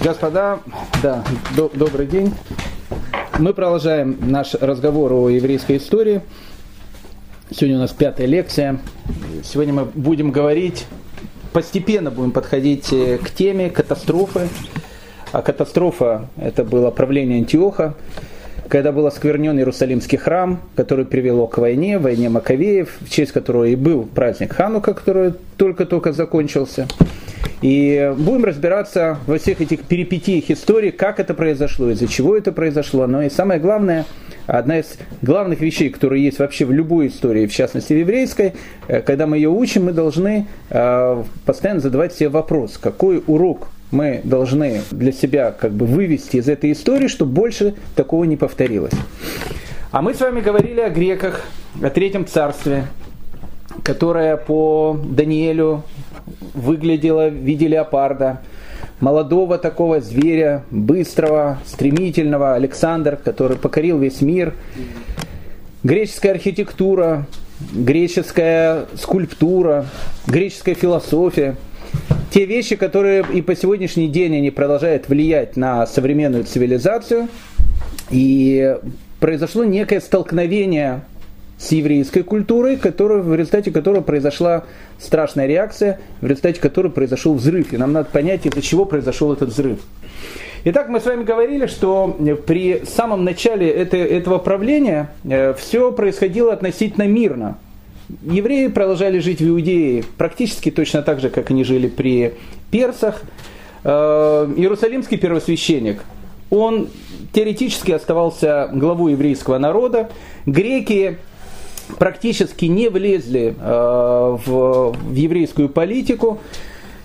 Господа, да, до, добрый день. Мы продолжаем наш разговор о еврейской истории. Сегодня у нас пятая лекция. Сегодня мы будем говорить, постепенно будем подходить э, к теме катастрофы. А катастрофа – это было правление Антиоха, когда был осквернен Иерусалимский храм, который привело к войне, войне Маковеев, в честь которой и был праздник Ханука, который только-только закончился. И будем разбираться во всех этих перипетиях истории, как это произошло, из-за чего это произошло. Но и самое главное, одна из главных вещей, которые есть вообще в любой истории, в частности в еврейской, э, когда мы ее учим, мы должны э, постоянно задавать себе вопрос, какой урок мы должны для себя как бы вывести из этой истории, чтобы больше такого не повторилось. А мы с вами говорили о греках, о Третьем Царстве, которое по Даниэлю выглядело в виде леопарда, молодого такого зверя, быстрого, стремительного, Александр, который покорил весь мир, греческая архитектура, греческая скульптура, греческая философия, те вещи, которые и по сегодняшний день они продолжают влиять на современную цивилизацию, и произошло некое столкновение с еврейской культурой, которая, в результате которой произошла страшная реакция, в результате которой произошел взрыв. И нам надо понять, из-за чего произошел этот взрыв. Итак, мы с вами говорили, что при самом начале это, этого правления э, все происходило относительно мирно. Евреи продолжали жить в Иудее практически точно так же, как они жили при персах. Э, Иерусалимский первосвященник, он теоретически оставался главой еврейского народа. Греки практически не влезли э, в, в еврейскую политику.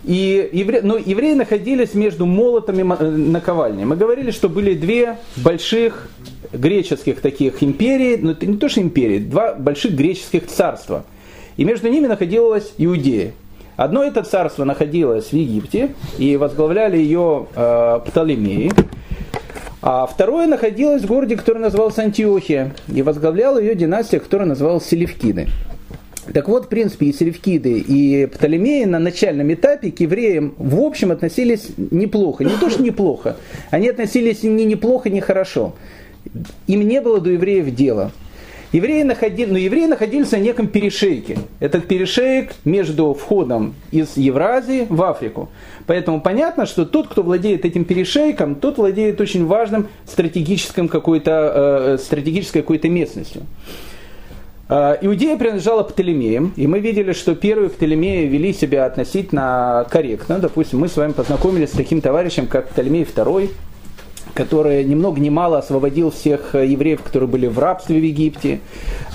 И евре... Но евреи находились между молотами и наковальней. Мы говорили, что были две больших греческих таких империи, но это не то, что империи, два больших греческих царства. И между ними находилась Иудея. Одно это царство находилось в Египте, и возглавляли ее э, Птолемеи. А второе находилось в городе, который назывался Антиохия, и возглавляла ее династия, которая называлась Селевкиды. Так вот, в принципе, и Селевкиды, и Птолемеи на начальном этапе к евреям в общем относились неплохо. Не то, что неплохо, они относились ни неплохо, ни хорошо. Им не было до евреев дела. Евреи находили, но евреи находились на неком перешейке. Этот перешейк между входом из Евразии в Африку. Поэтому понятно, что тот, кто владеет этим перешейком, тот владеет очень важным стратегическим какой-то, э, стратегической какой-то местностью. Э, Иудея принадлежала Птолемеям, и мы видели, что первые Птолемеи вели себя относительно корректно. Допустим, мы с вами познакомились с таким товарищем, как Птолемей II, который ни много ни мало освободил всех э, евреев, которые были в рабстве в Египте,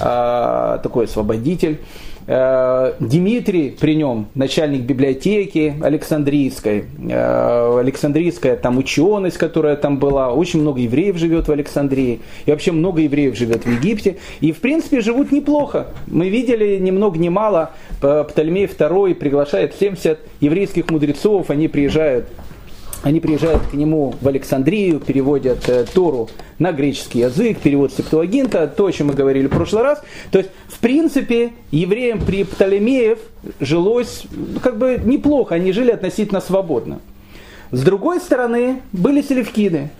э, такой освободитель. Э, Дмитрий при нем, начальник библиотеки Александрийской, Александрийская там ученость, которая там была, очень много евреев живет в Александрии, и вообще много евреев живет в Египте, и в принципе живут неплохо. Мы видели ни много ни мало, Птолемей II приглашает 70 еврейских мудрецов, они приезжают они приезжают к нему в Александрию, переводят э, Тору на греческий язык, перевод Септуагинта, то, о чем мы говорили в прошлый раз. То есть, в принципе, евреям при Птолемеев жилось ну, как бы неплохо, они жили относительно свободно. С другой стороны, были селевкиды.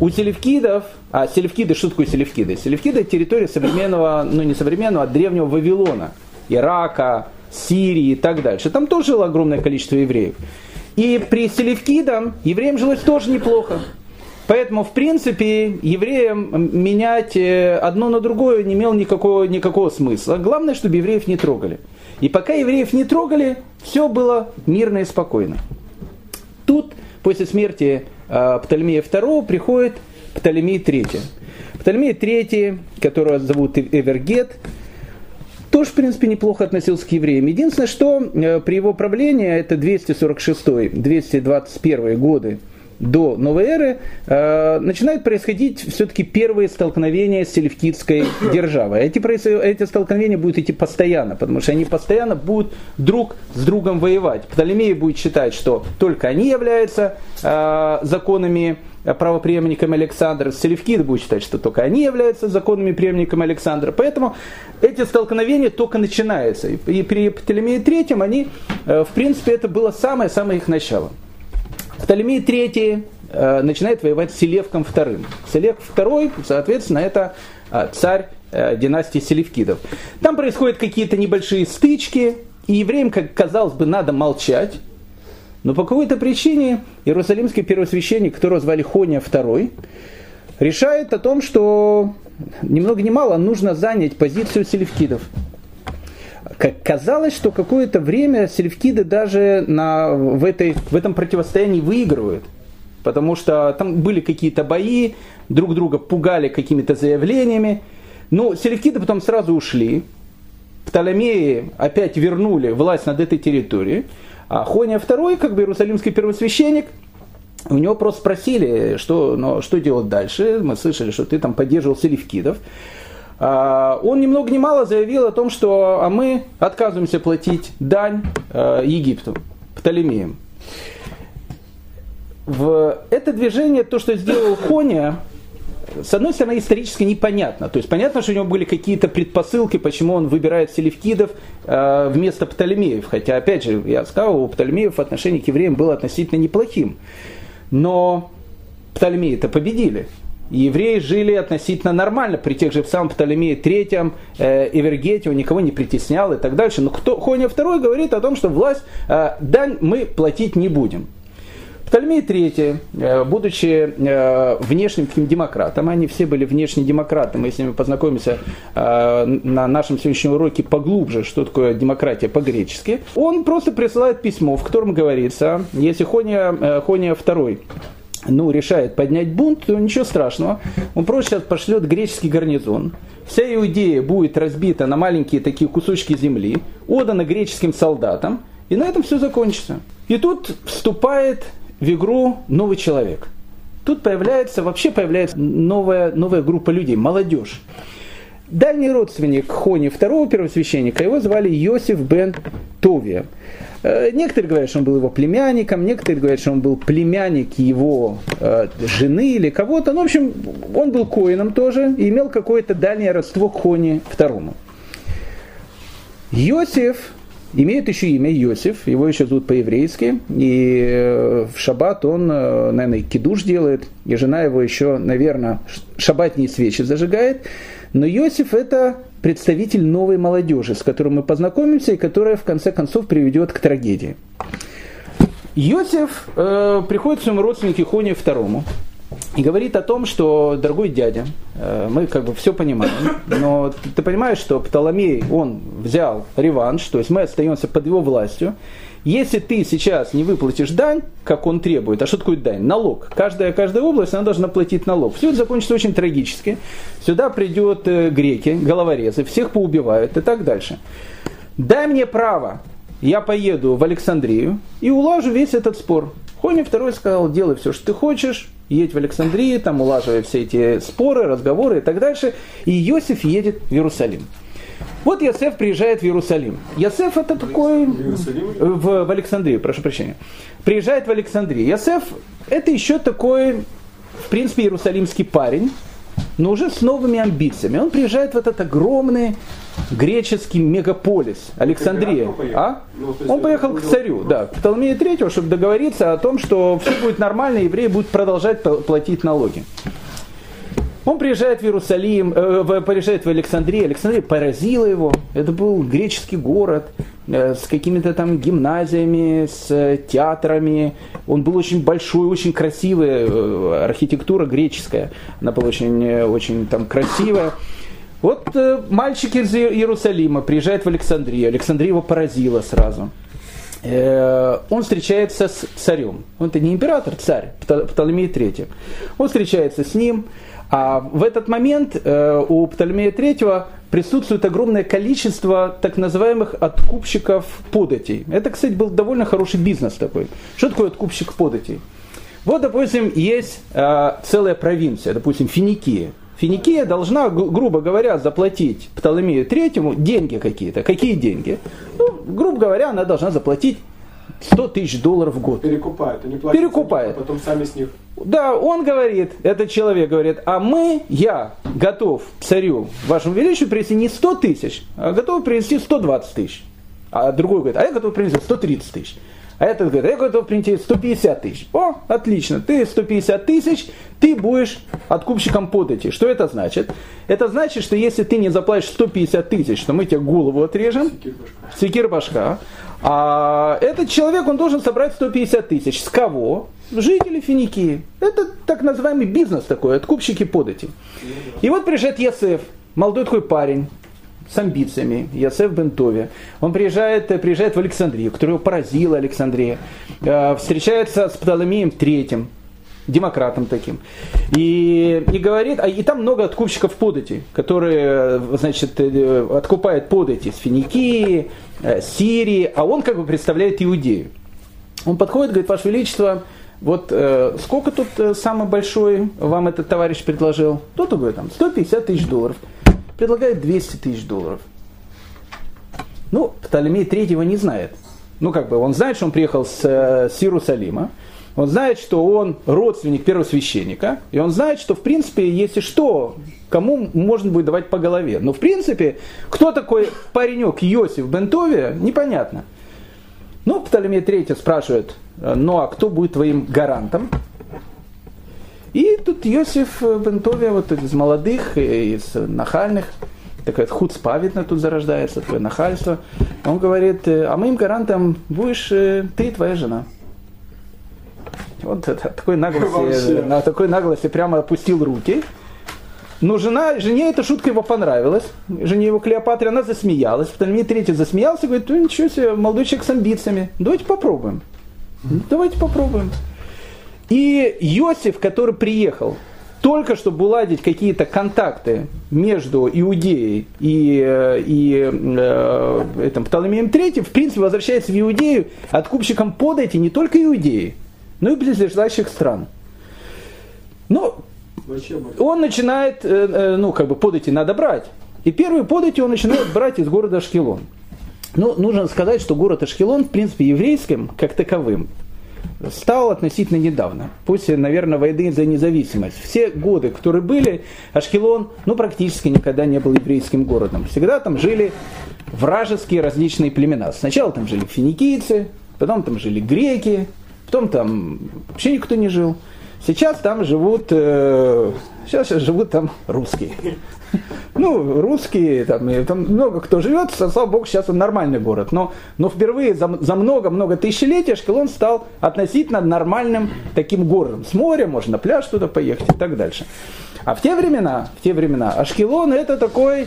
У селевкидов, а селевкиды, что такое селевкиды? Селевкиды – территория современного, ну не современного, а древнего Вавилона, Ирака, Сирии и так дальше. Там тоже жило огромное количество евреев. И при Селевкидам евреям жилось тоже неплохо. Поэтому, в принципе, евреям менять э, одно на другое не имело никакого, никакого смысла. Главное, чтобы евреев не трогали. И пока евреев не трогали, все было мирно и спокойно. Тут, после смерти э, Птолемея II, приходит Птолемей III. Птолемей III, которого зовут Эвергет, тоже, в принципе, неплохо относился к евреям. Единственное, что э, при его правлении, это 246-221 годы, до новой эры, э, начинают происходить все-таки первые столкновения с селевкидской державой. Эти, эти столкновения будут идти постоянно, потому что они постоянно будут друг с другом воевать. Птолемей будет считать, что только они являются э, законами правопреемниками Александра, Селевкид будет считать, что только они являются законными преемниками Александра. Поэтому эти столкновения только начинаются. И при Птолемее III они, э, в принципе, это было самое-самое их начало. Птолемей III э, начинает воевать с Селевком II. Селевк II, соответственно, это э, царь э, династии Селевкидов. Там происходят какие-то небольшие стычки, и евреям, как казалось бы, надо молчать. Но по какой-то причине иерусалимский первосвященник, которого звали Хония II, решает о том, что ни много ни мало нужно занять позицию селевкидов. Как казалось, что какое-то время селевкиды даже на, в, этой, в этом противостоянии выигрывают. Потому что там были какие-то бои, друг друга пугали какими-то заявлениями. Но селевкиды потом сразу ушли. Птолемеи опять вернули власть над этой территорией. А Хония II, как бы иерусалимский первосвященник, у него просто спросили, что, но, что делать дальше. Мы слышали, что ты там поддерживал селевкидов. А, он ни много ни мало заявил о том, что а мы отказываемся платить дань а, Египту, Птолемеям. В это движение, то, что сделал Хония, с одной стороны, исторически непонятно. То есть понятно, что у него были какие-то предпосылки, почему он выбирает селевкидов э, вместо Птолемеев. Хотя, опять же, я сказал, у Птолемеев отношение к евреям было относительно неплохим. Но Птолемеи-то победили. Евреи жили относительно нормально при тех же самом Птолемее третьем, э, Эвергете, он никого не притеснял и так дальше. Но кто, Хоня второй говорит о том, что власть, э, дань мы платить не будем. Птолемей III, э, будучи э, внешним таким демократом, они все были внешне демократы, мы с ними познакомимся э, на нашем сегодняшнем уроке поглубже, что такое демократия по-гречески, он просто присылает письмо, в котором говорится, если Хония, Хония II ну, решает поднять бунт, то ничего страшного. Он просто сейчас пошлет греческий гарнизон. Вся Иудея будет разбита на маленькие такие кусочки земли, отдана греческим солдатам, и на этом все закончится. И тут вступает в игру новый человек. Тут появляется, вообще появляется новая, новая группа людей, молодежь. Дальний родственник Хони, второго первосвященника, его звали Йосиф бен Товия. Э, некоторые говорят, что он был его племянником, некоторые говорят, что он был племянник его э, жены или кого-то. Ну, в общем, он был коином тоже и имел какое-то дальнее родство к Хони второму. Йосиф Имеет еще имя Йосиф, его еще зовут по-еврейски, и э, в шаббат он, э, наверное, кидуш делает, и жена его еще, наверное, шаббатные свечи зажигает. Но Йосиф это представитель новой молодежи, с которой мы познакомимся, и которая в конце концов приведет к трагедии. Йосиф э, приходит к своему родственнику Хоне второму, и говорит о том, что, дорогой дядя, э, мы как бы все понимаем, но ты понимаешь, что Птоломей, он взял реванш, то есть мы остаемся под его властью. Если ты сейчас не выплатишь дань, как он требует, а что такое дань? Налог. Каждая, каждая область, она должна платить налог. Все это закончится очень трагически. Сюда придет э, греки, головорезы, всех поубивают и так дальше. Дай мне право, я поеду в Александрию и улажу весь этот спор. Хони второй сказал, делай все, что ты хочешь, едь в Александрию, там улаживая все эти споры, разговоры и так дальше. И Иосиф едет в Иерусалим. Вот Йосеф приезжает в Иерусалим. Йосеф это такой... В, в Александрию, прошу прощения. Приезжает в Александрию. Йосеф это еще такой, в принципе, иерусалимский парень, но уже с новыми амбициями. Он приезжает в этот огромный греческий мегаполис Александрия. А? Ну, он поехал к царю, да, к Птоломею Третьему, чтобы договориться о том, что все будет нормально, евреи будут продолжать платить налоги. Он приезжает в Иерусалим, э, приезжает в Александрию. Александрия поразила его. Это был греческий город э, с какими-то там гимназиями, с э, театрами. Он был очень большой, очень красивый. Э, архитектура греческая. Она была очень, э, очень там красивая. Вот э, мальчик из Иерусалима приезжает в Александрию. Александрия его поразила сразу. Э, он встречается с царем. Он это не император, царь, Птолемей III. Он встречается с ним. А в этот момент э, у Птолемея III присутствует огромное количество так называемых откупщиков податей. Это, кстати, был довольно хороший бизнес такой. Что такое откупщик податей? Вот, допустим, есть э, целая провинция, допустим, Финикия. Финикия должна, грубо говоря, заплатить Птолемею Третьему деньги какие-то. Какие деньги? Ну, грубо говоря, она должна заплатить 100 тысяч долларов в год. Перекупает, они платят Перекупает. Них, а потом сами с них. Да, он говорит, этот человек говорит, а мы, я готов царю, вашему величию, принести не 100 тысяч, а готов принести 120 тысяч. А другой говорит, а я готов принести 130 тысяч. А этот говорит, я готов принести 150 тысяч. О, отлично, ты 150 тысяч, ты будешь откупщиком подати. Что это значит? Это значит, что если ты не заплатишь 150 тысяч, то мы тебе голову отрежем, секир башка. А этот человек, он должен собрать 150 тысяч. С кого? Жители Финикии. Это так называемый бизнес такой, откупщики подати. И вот приезжает Ясеф, молодой такой парень, с амбициями, Ясеф Бентове. Он приезжает, приезжает в Александрию, которая его поразила Александрия. Э, встречается с Птоломеем Третьим, демократом таким. И, и говорит, а и там много откупщиков подати, которые, значит, э, откупают подати с Финикии, э, Сирии, а он как бы представляет Иудею. Он подходит, говорит, Ваше Величество, вот э, сколько тут э, самый большой вам этот товарищ предложил? Кто-то говорит, там, 150 тысяч долларов. Предлагает 200 тысяч долларов. Ну, Птолемей третьего не знает. Ну, как бы, он знает, что он приехал с, э, с Иерусалима. Он знает, что он родственник первосвященника. И он знает, что, в принципе, если что, кому можно будет давать по голове. Но, в принципе, кто такой паренек Иосиф Бентовия, непонятно. Ну, Птолемей III спрашивает, ну а кто будет твоим гарантом? И тут Йосиф Бентовия, вот из молодых, из нахальных, такая хуцпа, видно, тут зарождается, такое нахальство. Он говорит, а моим гарантом будешь ты и твоя жена. Вот это, такой наглости, на такой наглости прямо опустил руки. Но жена, жене эта шутка его понравилась. Жене его Клеопатре, она засмеялась. Птолемей третий засмеялся говорит, ну ничего себе, молодой человек с амбициями. Давайте попробуем. Давайте попробуем. И Иосиф, который приехал, только чтобы уладить какие-то контакты между Иудеей и, э, и э, этим Птолемеем III, в принципе, возвращается в Иудею откупщиком подати не только Иудеи, но и близлежащих стран. Но он начинает, э, э, ну, как бы подати надо брать. И первые подати он начинает брать из города Ашкелон. Ну, нужно сказать, что город Ашкелон, в принципе, еврейским, как таковым, стал относительно недавно, после, наверное, войны за независимость. Все годы, которые были, Ашкелон, ну, практически никогда не был еврейским городом. Всегда там жили вражеские различные племена. Сначала там жили финикийцы, потом там жили греки, потом там вообще никто не жил. Сейчас там живут, э, сейчас, живут там русские. Ну, русские, там, и, там много кто живет, слава богу, сейчас он нормальный город. Но, но впервые за, много-много тысячелетий Ашкелон стал относительно нормальным таким городом. С моря, можно на пляж туда поехать и так дальше. А в те времена, в те времена Ашкелон это такой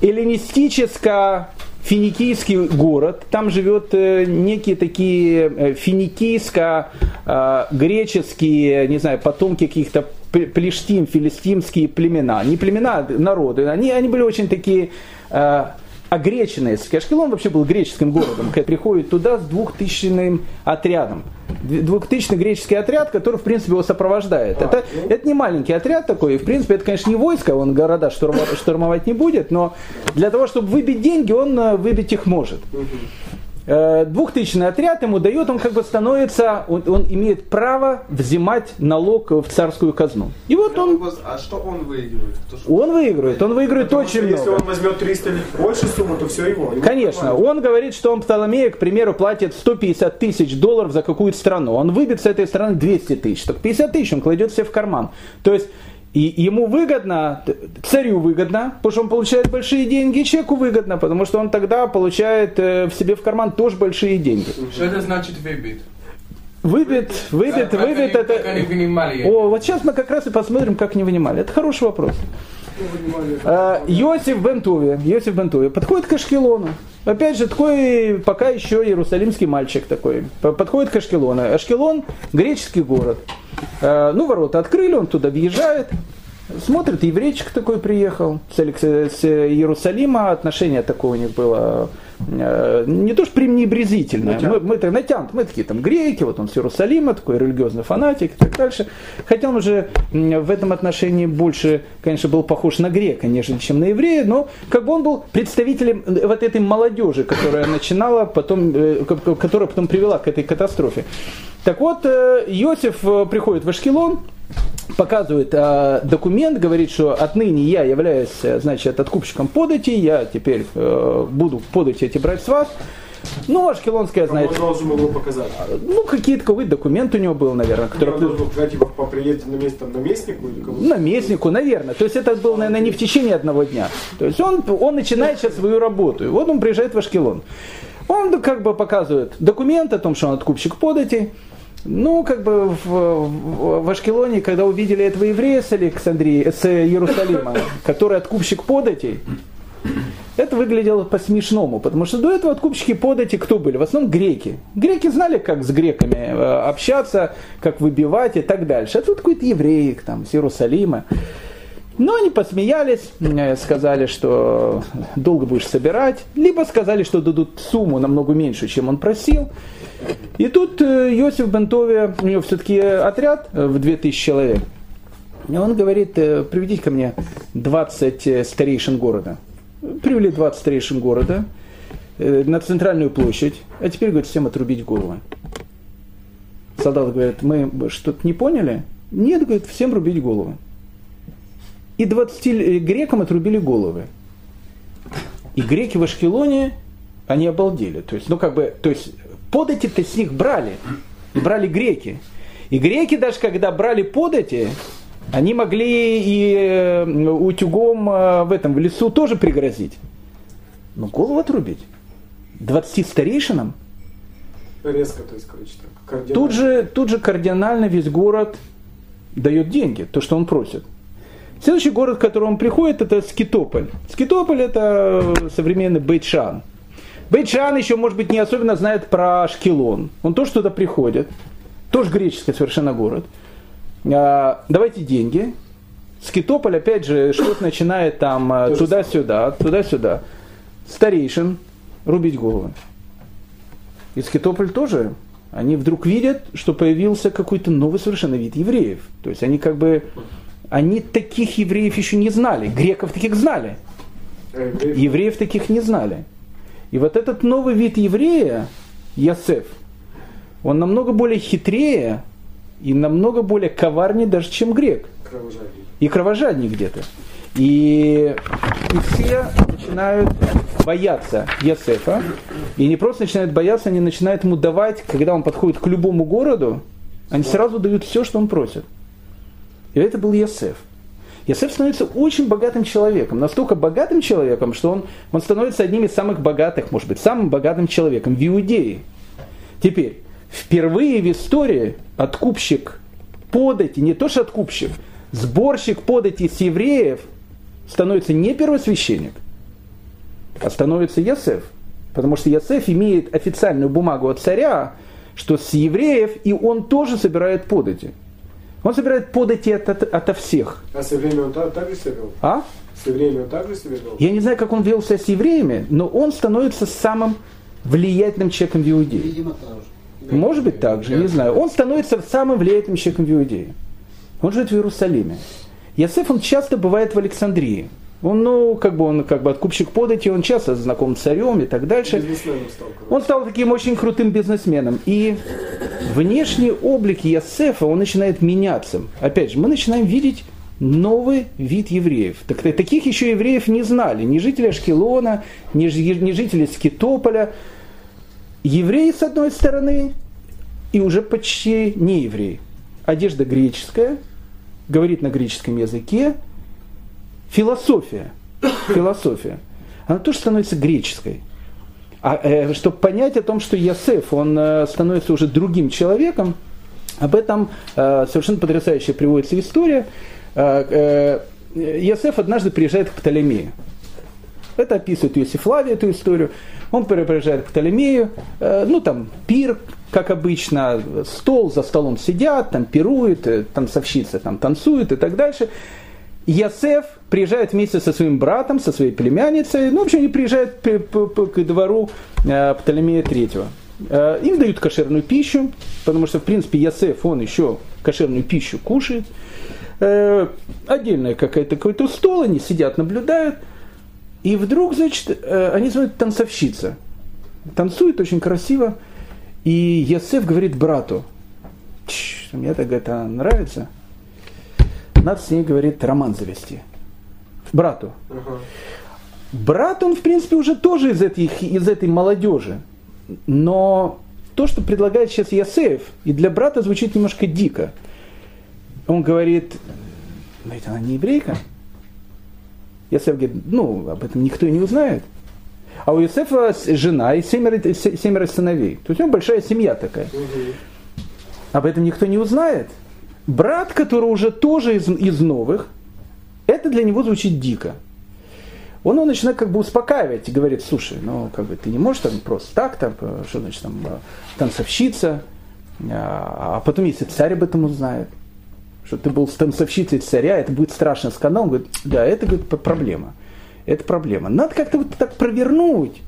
эллинистическо финикийский город, там живет э, некие такие э, финикийско-греческие, не знаю, потомки каких-то плештим, филистимские племена. Не племена, а народы. Они, они были очень такие э, огреченные. Ашкелон вообще был греческим городом. Приходит туда с двухтысячным отрядом. Двухтысячный греческий отряд, который, в принципе, его сопровождает. Это, это не маленький отряд такой. И, в принципе, это, конечно, не войско, он города штурмовать, штурмовать не будет, но для того, чтобы выбить деньги, он э, выбить их может. Э, двухтысячный отряд ему дает, он как бы становится, он, он имеет право взимать налог в царскую казну. И вот он... А что он выигрывает? То, что он выигрывает, он выигрывает Потому очень много. Если он возьмет 300 или больше суммы, то все его. Конечно, он говорит, что он Птоломея, к примеру, платит 150 тысяч долларов за какую-то страну. Он выбит с этой страны 200 тысяч. Так 50 тысяч он кладет себе в карман. То есть и ему выгодно, царю выгодно, потому что он получает большие деньги, человеку выгодно, потому что он тогда получает э, в себе в карман тоже большие деньги. Что это значит выбит? Выбит, выбит, как выбит, они, это... Как они вынимали? О, вот сейчас мы как раз и посмотрим, как они вынимали. Это хороший вопрос. Йосиф Бентуви, Йосиф Бентуви подходит к Ашкелону. Опять же, такой пока еще иерусалимский мальчик такой. Подходит к Ашкелону. Ашкелон – греческий город. А, ну, ворота открыли, он туда въезжает. Смотрит, еврейчик такой приехал с, с Иерусалима, отношение такое у них было Э, не то что пренебрезительное, мы, мы так натянут, мы такие там греки, вот он с Иерусалима, такой религиозный фанатик и так дальше. Хотя он уже в этом отношении больше, конечно, был похож на грека, нежели чем на еврея, но как бы он был представителем вот этой молодежи, которая начинала потом, э, которая потом привела к этой катастрофе. Так вот, э, Иосиф приходит в Ашкелон, показывает э, документ, говорит, что отныне я являюсь, значит, откупщиком подати, я теперь э, буду подати эти брать с вас. Ну, Ашкелонская, знаете, Он должен был его показать. ну, какие-то какой документ у него был, наверное, который... Он должен был сказать, типа, по приезде на место там, наместнику или кому-то. наместнику, наверное. То есть это было, наверное, не в течение одного дня. То есть он, он начинает сейчас свою работу. И вот он приезжает в Ашкелон. Он как бы показывает документ о том, что он откупщик подати. Ну, как бы в, в, Ашкелоне, когда увидели этого еврея с Александрии, с Иерусалима, который откупщик податей, это выглядело по-смешному, потому что до этого откупщики подати кто были? В основном греки. Греки знали, как с греками э, общаться, как выбивать и так дальше. А тут какой-то еврей там, с Иерусалима. Но они посмеялись, э, сказали, что долго будешь собирать, либо сказали, что дадут сумму намного меньше, чем он просил. И тут э, Иосиф Бентове, у него все-таки отряд э, в 2000 человек, и он говорит, э, приведите ко мне 20 э, старейшин города. Привели 20 старейшин города э, на центральную площадь, а теперь, говорит, всем отрубить головы. Солдаты говорят, мы что-то не поняли? Нет, говорит, всем рубить головы. И 20 л- грекам отрубили головы. И греки в Ашкелоне, они обалдели. То есть, ну как бы, то есть подати-то с них брали. И брали греки. И греки даже когда брали подати, они могли и э, утюгом э, в этом в лесу тоже пригрозить. Но голову отрубить. 20 старейшинам. Резко, то есть, короче, так. кардинально. Тут же, тут же кардинально весь город дает деньги, то, что он просит. Следующий город, к которому он приходит, это Скитополь. Скитополь это современный Бейтшан. Бейтшан еще, может быть, не особенно знает про Ашкелон. Он тоже туда приходит. Тоже греческий совершенно город. А, давайте деньги. Скитополь, опять же, что-то начинает там а, туда-сюда, туда-сюда. Старейшин рубить головы. И Скитополь тоже. Они вдруг видят, что появился какой-то новый совершенно вид евреев. То есть они как бы, они таких евреев еще не знали. Греков таких знали. А евреев- Евреев таких не знали. И вот этот новый вид еврея, Ясеф, он намного более хитрее и намного более коварнее даже, чем грек. кровожадный. И кровожаднее где-то. И, и все начинают бояться Ясефа. И не просто начинают бояться, они начинают ему давать, когда он подходит к любому городу, они сразу дают все, что он просит. И это был Ясеф. Ясеф становится очень богатым человеком, настолько богатым человеком, что он, он становится одним из самых богатых, может быть, самым богатым человеком в Иудее. Теперь, впервые в истории откупщик подати, не то что откупщик, сборщик подати с евреев становится не первосвященник, а становится Ясеф. Потому что Ясеф имеет официальную бумагу от царя, что с евреев, и он тоже собирает подати. Он собирает подати от, от- ото всех. А со временем он та- так же себя вел? А? Со временем он так же себя вел? Я не знаю, как он вел себя с евреями, но он становится самым влиятельным человеком в Иудее. Видимо, так же. Может быть так же, не знаю. Он становится самым влиятельным человеком в Иудее. Он живет в Иерусалиме. Ясеф, он часто бывает в Александрии. Он, ну, как бы он как бы откупщик подати, он часто знаком с царем и так дальше. Стал. Он стал таким очень крутым бизнесменом. И внешний облик Ясефа, он начинает меняться. Опять же, мы начинаем видеть новый вид евреев. Так, таких еще евреев не знали. Ни жители Ашкелона, ни, ни жители Скитополя. Евреи, с одной стороны, и уже почти не евреи. Одежда греческая, говорит на греческом языке, философия, философия, она тоже становится греческой. А чтобы понять о том, что Ясеф, он э, становится уже другим человеком, об этом э, совершенно потрясающе приводится история. Э, э, Ясеф однажды приезжает к Птолемею. Это описывает Иосиф Флавий эту историю. Он приезжает к Птолемею, э, ну там пир, как обычно, стол, за столом сидят, там пируют, э, танцовщица там танцует и так дальше. Ясеф приезжает вместе со своим братом, со своей племянницей, ну, в общем, они приезжают к двору э, Птолемея III. Э, им дают кошерную пищу, потому что, в принципе, Ясеф, он еще кошерную пищу кушает. Э, отдельная какая-то какой-то стол, они сидят, наблюдают. И вдруг, значит, они смотрят танцовщица. Танцует очень красиво. И Ясеф говорит брату, «Чш, мне так это нравится, надо с ней, говорит, роман завести. Брату. Ага. Брат, он, в принципе, уже тоже из, этих, из этой молодежи. но то, что предлагает сейчас Ясеев, и для брата звучит немножко дико. Он говорит, ведь она не еврейка. Ясеф говорит, ну, об этом никто и не узнает. А у Юсефа жена и семеро, семеро сыновей. То есть у него большая семья такая. Об этом никто не узнает. Брат, который уже тоже из, из новых, это для него звучит дико. Он его начинает как бы успокаивать и говорит, слушай, ну как бы ты не можешь там просто так, там, что значит там танцовщица, а, а потом если царь об этом узнает, что ты был танцовщицей царя, это будет страшный скандал. Он говорит, да, это говорит, проблема. Это проблема. Надо как-то вот так провернуть,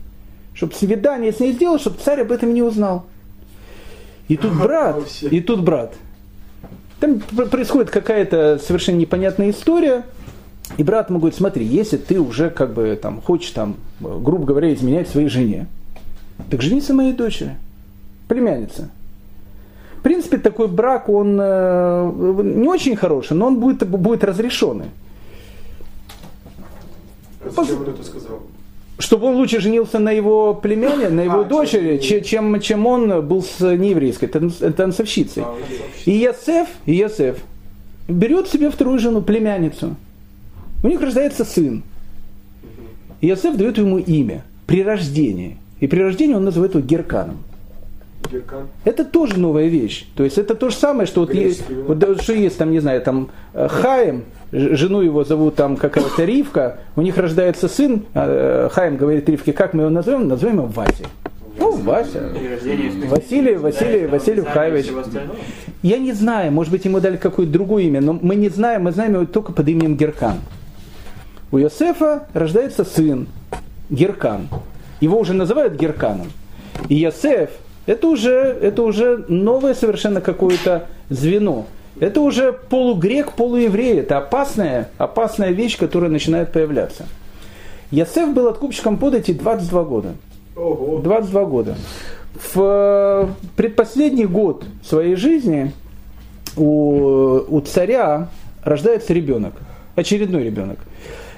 чтобы свидание с ней сделать, чтобы царь об этом не узнал. И тут брат, и тут брат. Там происходит какая-то совершенно непонятная история. И брат ему говорит, смотри, если ты уже как бы там хочешь там, грубо говоря, изменять своей жене, так женись на моей дочери, племяннице. В принципе, такой брак, он э, не очень хороший, но он будет, будет разрешенный. А зачем он это сказал? Чтобы он лучше женился на его племяне, на его а, дочери, чем, чем он был с нееврейской танцовщицей. А, и Ясеф, Ясеф берет себе вторую жену, племянницу. У них рождается сын. И Иосиф дает ему имя при рождении. И при рождении он называет его Герканом. Геркан. Это тоже новая вещь. То есть это то же самое, что вот, есть, вот что есть там, не знаю, там э, Хаим, жену его зовут там какая-то Ривка, у них рождается сын, э, Хаим говорит Ривке, как мы его назовем? Назовем его Вася. Ну, Вася. Василий, Василий, Василий Хаевич. Я не знаю, может быть, ему дали какое-то другое имя, но мы не знаем, мы знаем его только под именем Геркан. У Йосефа рождается сын Геркан. Его уже называют Герканом. И Йосеф это уже, это уже новое совершенно какое-то звено. Это уже полугрек, полуеврей. Это опасная, опасная вещь, которая начинает появляться. Ясеф был откупщиком подати 22 года. 22 года. В предпоследний год своей жизни у, у царя рождается ребенок. Очередной ребенок.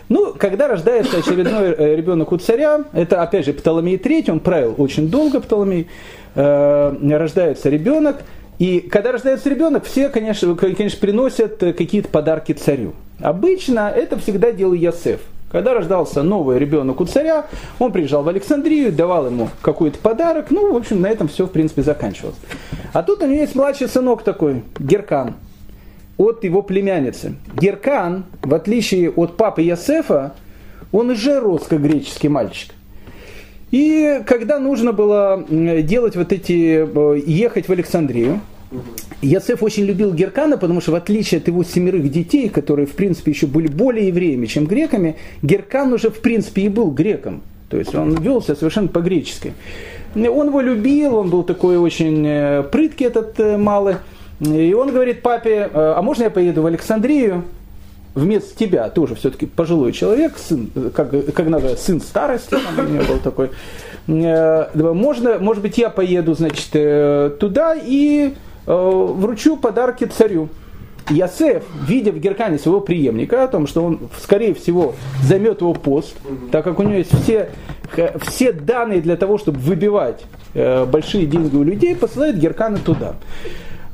Ну, когда рождается очередной э, ребенок у царя, это опять же Птоломей III, он правил очень долго, Птоломей, э, рождается ребенок, и когда рождается ребенок, все, конечно, конечно приносят какие-то подарки царю. Обычно это всегда делал Ясеф. Когда рождался новый ребенок у царя, он приезжал в Александрию, давал ему какой-то подарок, ну, в общем, на этом все, в принципе, заканчивалось. А тут у него есть младший сынок такой, Геркан от его племянницы. Геркан, в отличие от папы Ясефа, он уже русско-греческий мальчик. И когда нужно было делать вот эти, э, ехать в Александрию, Ясеф очень любил Геркана, потому что в отличие от его семерых детей, которые в принципе еще были более евреями, чем греками, Геркан уже в принципе и был греком. То есть он вел себя совершенно по-гречески. Он его любил, он был такой очень э, прыткий этот э, малый. И он говорит папе, «Э, а можно я поеду в Александрию вместо тебя? Ты уже все-таки пожилой человек, сын, как, как надо, сын старости, у меня был такой. «Э, можно, может быть, я поеду, значит, э, туда и вручу подарки царю. Ясеф, видя в Геркане своего преемника, о том, что он, скорее всего, займет его пост, так как у него есть все, все данные для того, чтобы выбивать большие деньги у людей, посылает Геркана туда.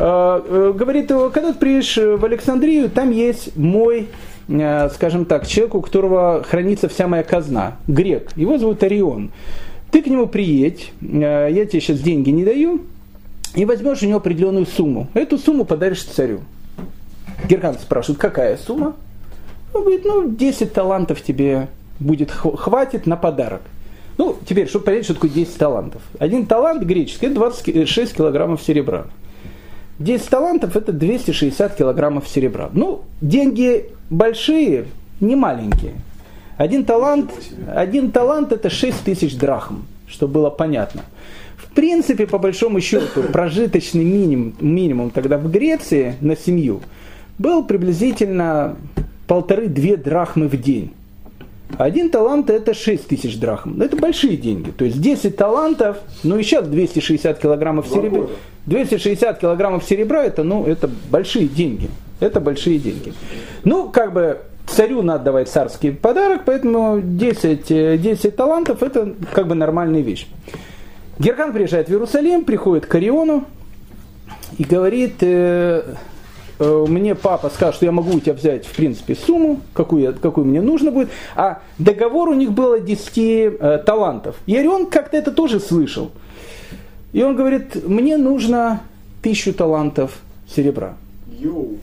Э, э, говорит, когда ты приедешь в Александрию, там есть мой, э, скажем так, человек, у которого хранится вся моя казна, грек. Его зовут Орион. Ты к нему приедь, я тебе сейчас деньги не даю, и возьмешь у него определенную сумму. Эту сумму подаришь царю. Геркан спрашивает, какая сумма? Он говорит, ну, 10 талантов тебе будет хватит на подарок. Ну, теперь, чтобы понять, что такое 10 талантов. Один талант греческий – это 26 килограммов серебра. 10 талантов это 260 килограммов серебра. Ну, деньги большие, не маленькие. Один талант, один талант это 6 тысяч драхм, чтобы было понятно. В принципе, по большому счету, прожиточный минимум, минимум тогда в Греции на семью был приблизительно полторы-две драхмы в день. Один талант это 6 тысяч драхм. Это большие деньги. То есть 10 талантов, ну еще 260 килограммов серебра. 260 килограммов серебра, это, ну, это большие деньги. Это большие деньги. Ну, как бы царю надо давать царский подарок, поэтому 10, 10 талантов это как бы нормальная вещь. Геркан приезжает в Иерусалим, приходит к Ориону и говорит, э, э, мне папа сказал, что я могу у тебя взять, в принципе, сумму, какую, я, какую мне нужно будет, а договор у них было 10 э, талантов. И Орион как-то это тоже слышал. И он говорит, мне нужно тысячу талантов серебра. Йоу.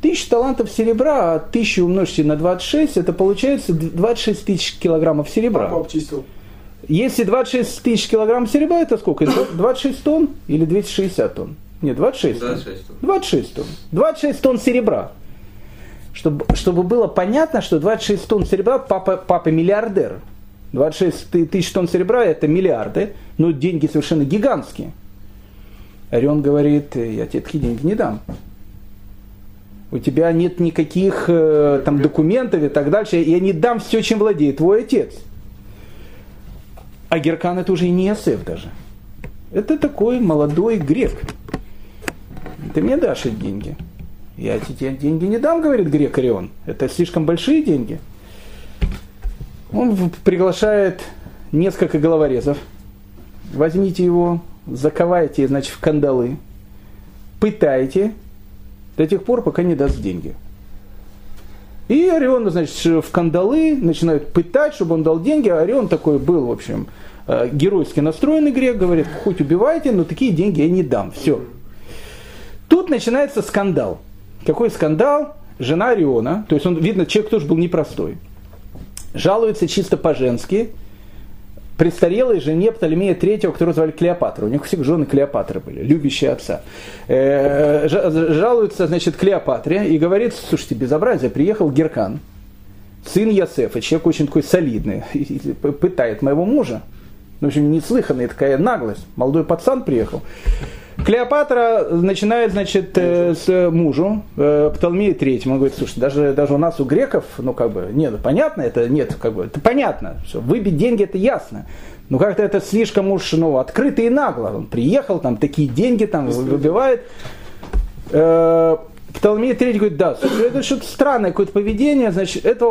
Тысяча талантов серебра, а тысячу умножьте на 26, это получается 26 тысяч килограммов серебра. Папа обчистил. Если 26 тысяч килограмм серебра, это сколько? Это 26 тонн или 260 тонн? Нет, 26 тонн. 26 тонн. 26 тонн. 26 тонн серебра. Чтобы, чтобы было понятно, что 26 тонн серебра, папа, папа миллиардер. 26 ты- тысяч тонн серебра это миллиарды, но деньги совершенно гигантские. Орион говорит, я тебе такие деньги не дам. У тебя нет никаких э, там документов и так дальше. Я не дам все, чем владеет твой отец. А Геркан это уже не Иосиф даже. Это такой молодой грек. Ты мне дашь эти деньги? Я тебе деньги не дам, говорит грек Орион. Это слишком большие деньги. Он приглашает несколько головорезов. Возьмите его, заковайте, значит, в кандалы, пытайте до тех пор, пока не даст деньги. И Орион, значит, в кандалы начинают пытать, чтобы он дал деньги. А Орион такой был, в общем, э, геройски настроенный грек, говорит, хоть убивайте, но такие деньги я не дам. Все. Тут начинается скандал. Какой скандал? Жена Ориона, то есть он, видно, человек тоже был непростой, жалуется чисто по-женски престарелой жене Птолемея III, которую звали Клеопатра. У них всех жены Клеопатры были, любящие отца. Э, жа- Жалуется, значит, Клеопатре и говорит, слушайте, безобразие, приехал Геркан, сын Ясефа, человек очень такой солидный, пытает моего мужа. В общем, неслыханная такая наглость. Молодой пацан приехал. Клеопатра начинает, значит, э, с мужу, э, Птолмея третьему, он говорит, слушай, даже, даже у нас у греков, ну, как бы, нет, понятно это, нет, как бы, это понятно, что выбить деньги, это ясно. Но как-то это слишком уж, ну, открыто и нагло. Он приехал, там, такие деньги там выбивает. Э, Птолемей третий говорит, да, слушай, это что-то странное какое-то поведение, значит, это,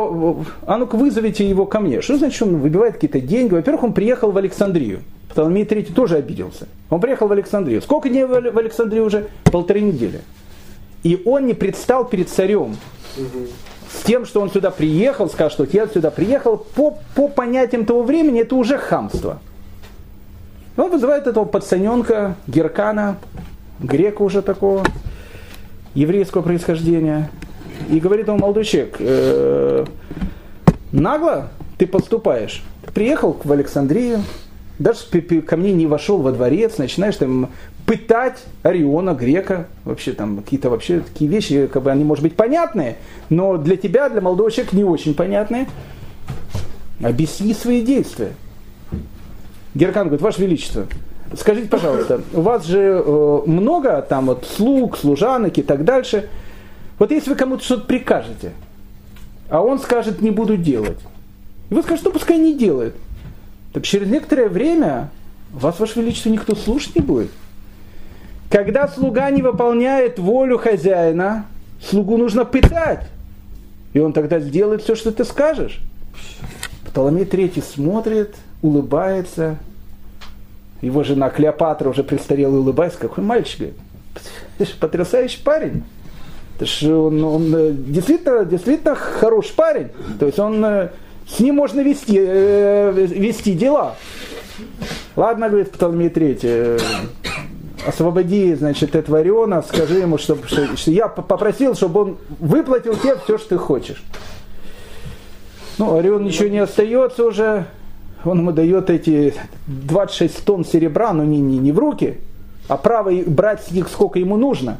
а ну-ка вызовите его ко мне. Что значит, он выбивает какие-то деньги? Во-первых, он приехал в Александрию. Птолемей третий тоже обиделся. Он приехал в Александрию. Сколько дней в Ал- в Александрии уже? Полторы недели. И он не предстал перед царем с тем, что он сюда приехал, сказал, что я сюда приехал, по, по понятиям того времени это уже хамство. Он вызывает этого пацаненка, Геркана, грека уже такого, еврейского происхождения, и говорит ему, молодой человек, «Э, нагло ты поступаешь. Ты приехал в Александрию, даже ко мне не вошел во дворец, начинаешь там пытать Ориона, грека, вообще там какие-то вообще такие вещи, как бы они, может быть, понятные, но для тебя, для молодого человека, не очень понятные. Объясни свои действия. Геркан говорит, Ваше Величество, скажите, пожалуйста, у вас же э, много там вот слуг, служанок и так дальше. Вот если вы кому-то что-то прикажете, а он скажет, не буду делать, и вы скажете, ну пускай не делает, так через некоторое время вас, Ваше Величество, никто слушать не будет. Когда слуга не выполняет волю хозяина, слугу нужно пытать. И он тогда сделает все, что ты скажешь. Птоломей Третий смотрит, улыбается. Его жена Клеопатра уже престарелая улыбается. Какой мальчик, говорит. Ты ж потрясающий парень. Это ж он, он, э, действительно, действительно хороший парень. То есть он, э, с ним можно вести, э, вести дела. Ладно, говорит Птоломей Третий, э, освободи, значит, этого Ориона, скажи ему, что, что, что я попросил, чтобы он выплатил тебе все, что ты хочешь. Ну, Орион ничего не остается уже, он ему дает эти 26 тонн серебра, но не, не, не в руки, а право брать с них сколько ему нужно.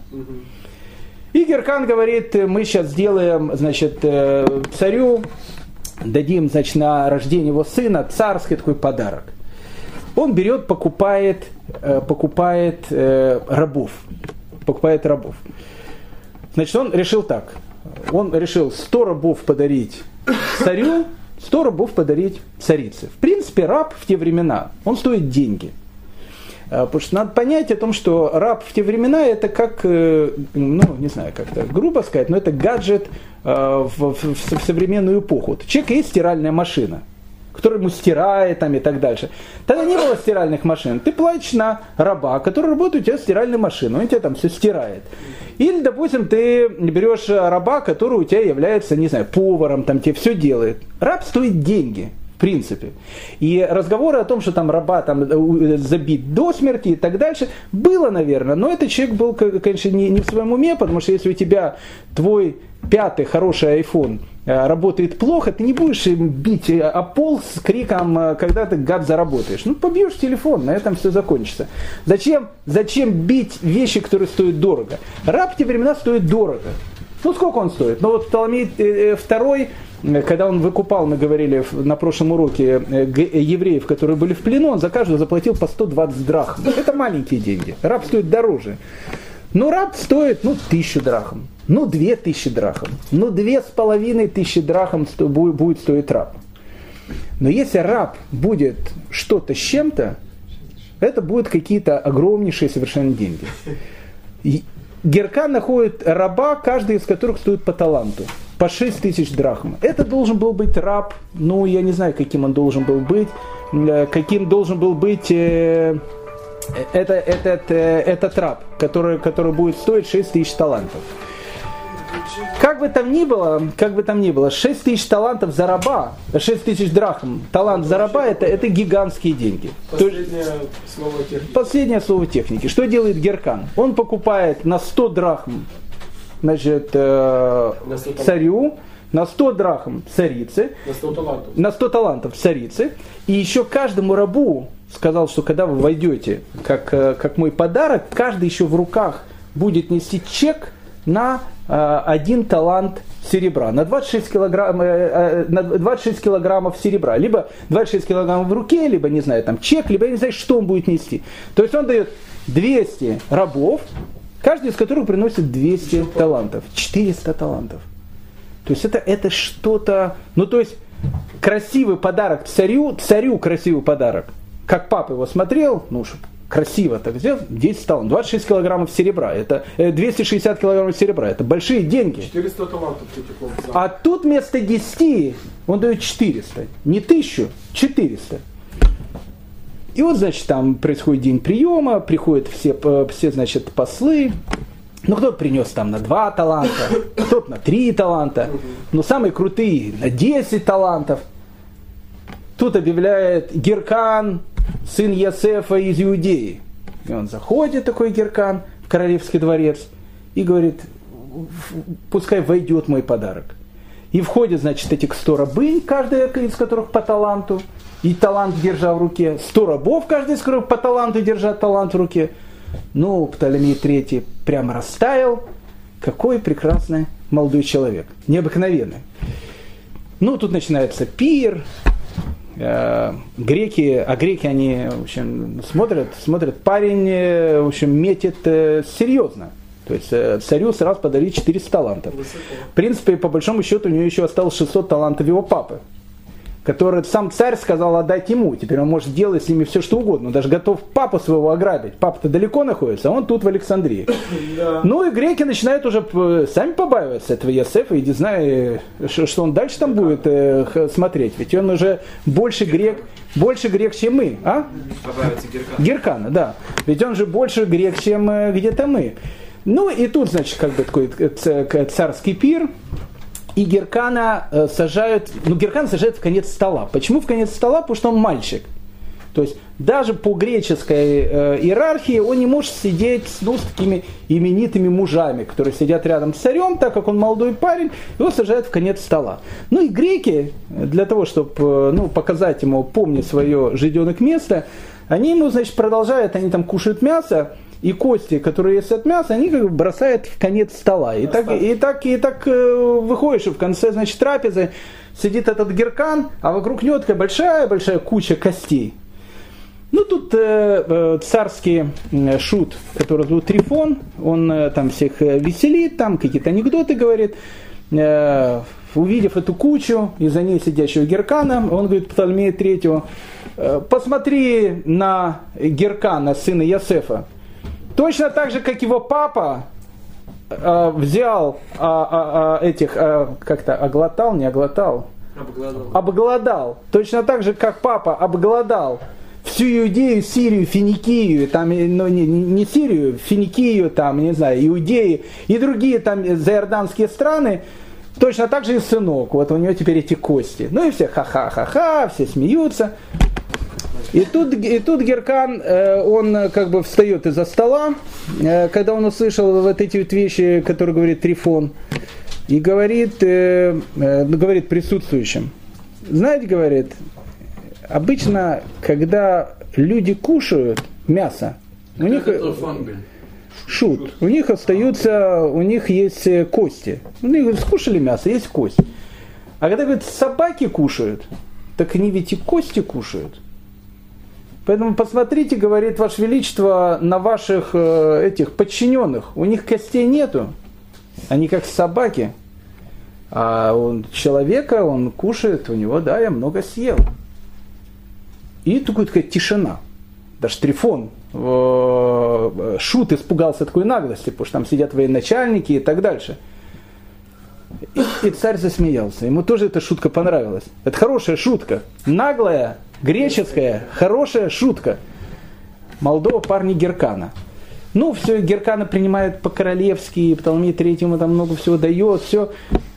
И Геркан говорит, мы сейчас сделаем, значит, э, царю, дадим, значит, на рождение его сына царский такой подарок. Он берет, покупает, э, покупает э, рабов. Покупает рабов. Значит, он решил так. Он решил 100 рабов подарить царю, 100 рабов подарить царице. В принципе, раб в те времена, он стоит деньги. Э, Потому что надо понять о том, что раб в те времена это как, э, ну, не знаю, как-то грубо сказать, но это гаджет э, в, в- в современную эпоху. У человека есть стиральная машина. который ему стирает там и так дальше. Тогда не было стиральных машин. Ты платишь на раба, который работает у тебя стиральной машиной, он тебе там все стирает. Или, допустим, ты берешь раба, который у тебя является, не знаю, поваром, там тебе все делает. Раб стоит деньги в принципе. И разговоры о том, что там раба там э, забит до смерти и так дальше, было, наверное, но этот человек был, конечно, не, не в своем уме, потому что если у тебя твой пятый хороший iPhone э, работает плохо, ты не будешь бить э, о пол с криком, когда ты гад заработаешь. Ну, побьешь телефон, на этом все закончится. Зачем, зачем бить вещи, которые стоят дорого? Раб в те времена стоит дорого. Ну, сколько он стоит? Ну, вот Птоломей второй когда он выкупал, мы говорили на прошлом уроке, э, евреев, которые были в плену, он за каждого заплатил по 120 драхм. Это маленькие деньги. Раб стоит дороже. Но раб стоит, ну, тысячу драхм, ну, две тысячи драхм, ну, две с половиной тысячи драхм будет стоить раб. Но если раб будет что-то с чем-то, это будут какие-то огромнейшие совершенно деньги. Геркан находит раба, каждый из которых стоит по таланту по 6 тысяч драхм. Это должен был быть раб, ну, я не знаю, каким он должен был быть, э, каким должен был быть э, это, этот, э, этот раб, который, который будет стоить 6 тысяч талантов. Как бы там ни было, как бы там ни было, 6 тысяч талантов за раба, 6 тысяч драхм, талант за раба, это, это гигантские деньги. Последнее слово техники. Последнее слово техники. Что делает Геркан? Он покупает на 100 драхм значит, э, царю, на 100 драхм царицы, на 100 талантов, на 100 талантов царицы, и еще каждому рабу сказал, что когда вы войдете, как, э, как мой подарок, каждый еще в руках будет нести чек на э, один талант серебра, на 26, килограмм, э, э, на 26 килограммов серебра. Либо 26 килограммов в руке, либо, не знаю, там чек, либо я не знаю, что он будет нести. То есть он дает 200 рабов, Каждый из которых приносит 200 талантов, 400 талантов. То есть это, это что-то, ну то есть красивый подарок царю, царю красивый подарок. Как папа его смотрел, ну что красиво так сделал, 10 талантов, 26 килограммов серебра, это 260 э, килограммов серебра, это большие деньги. 400 талантов. А тут вместо 10 он дает 400, не 1000, 400. И вот, значит, там происходит день приема, приходят все, э, все значит, послы. Ну, кто принес там на два таланта, кто-то на три таланта, но самые крутые на 10 талантов. Тут объявляет Геркан, сын Ясефа из Иудеи. И он заходит, такой Геркан, в королевский дворец, и говорит, пускай войдет мой подарок. И входят, значит, эти 100 рабынь, каждая из которых по таланту – и талант держа в руке, сто рабов, каждый из которых по таланту держат талант в руке. Ну, Птолемей III прямо растаял. Какой прекрасный молодой человек, необыкновенный. Ну, тут начинается пир, э, греки, а греки, они, в общем, смотрят, смотрят, парень, э, в общем, метит э, серьезно. То есть царю сразу подарили 400 талантов. В принципе, по большому счету, у него еще осталось 600 талантов его папы который сам царь сказал отдать ему. Теперь он может делать с ними все, что угодно. Он даже готов папу своего ограбить. Папа-то далеко находится, а он тут в Александрии. Да. Ну и греки начинают уже сами побаиваться этого Ясефа и не знаю, что он дальше там будет э, смотреть. Ведь он уже больше грек, больше грек, чем мы. А? Геркана. Геркана, да. Ведь он же больше грек, чем э, где-то мы. Ну и тут, значит, как бы такой э, царский пир, и Геркана э, сажают, ну Геркана сажают в конец стола. Почему в конец стола? Потому что он мальчик. То есть даже по греческой э, иерархии он не может сидеть ну, с такими именитыми мужами, которые сидят рядом с царем, так как он молодой парень, его сажают в конец стола. Ну и греки, для того, чтобы э, ну, показать ему, помни свое жиденок место, они ему, значит, продолжают, они там кушают мясо, и кости, которые есть от мяса, они как бы бросают в конец стола. И так, и так, и так э, выходишь, и в конце, значит, трапезы сидит этот геркан, а вокруг него такая большая-большая куча костей. Ну, тут э, э, царский шут, который зовут Трифон, он э, там всех э, веселит, там какие-то анекдоты говорит. Э, увидев эту кучу, и за ней сидящего Геркана, он говорит Птолемея третьего, посмотри на Геркана, сына Ясефа, Точно так же, как его папа э, взял а, а, этих, а, как-то оглотал, не оглотал, Обглодал. обглодал. Точно так же, как папа обглодал всю Иудею, Сирию, Финикию, там, ну, не, не Сирию, Финикию, там, не знаю, Иудеи и другие там заорданские страны, точно так же и сынок. Вот у него теперь эти кости. Ну и все ха-ха-ха-ха, все смеются. И тут, и тут Геркан, э, он как бы встает из-за стола, э, когда он услышал вот эти вот вещи, которые говорит Трифон, и говорит, э, говорит присутствующим, знаете, говорит, обычно, когда люди кушают мясо, у них шут, у них остаются, у них есть кости. У них скушали мясо, есть кость. А когда, говорит, собаки кушают, так они ведь и кости кушают. Поэтому посмотрите, говорит Ваше Величество, на ваших э, этих подчиненных. У них костей нету. Они как собаки. А он человека, он кушает, у него, да, я много съел. И такая, такая тишина. Даже Трифон, э, Шут испугался такой наглости, потому что там сидят военачальники и так дальше. И, и царь засмеялся. Ему тоже эта шутка понравилась. Это хорошая шутка. Наглая, греческая, хорошая шутка. Молдова парни Геркана. Ну, все, Геркана принимает по-королевски, Птоломей Третьему там много всего дает, все.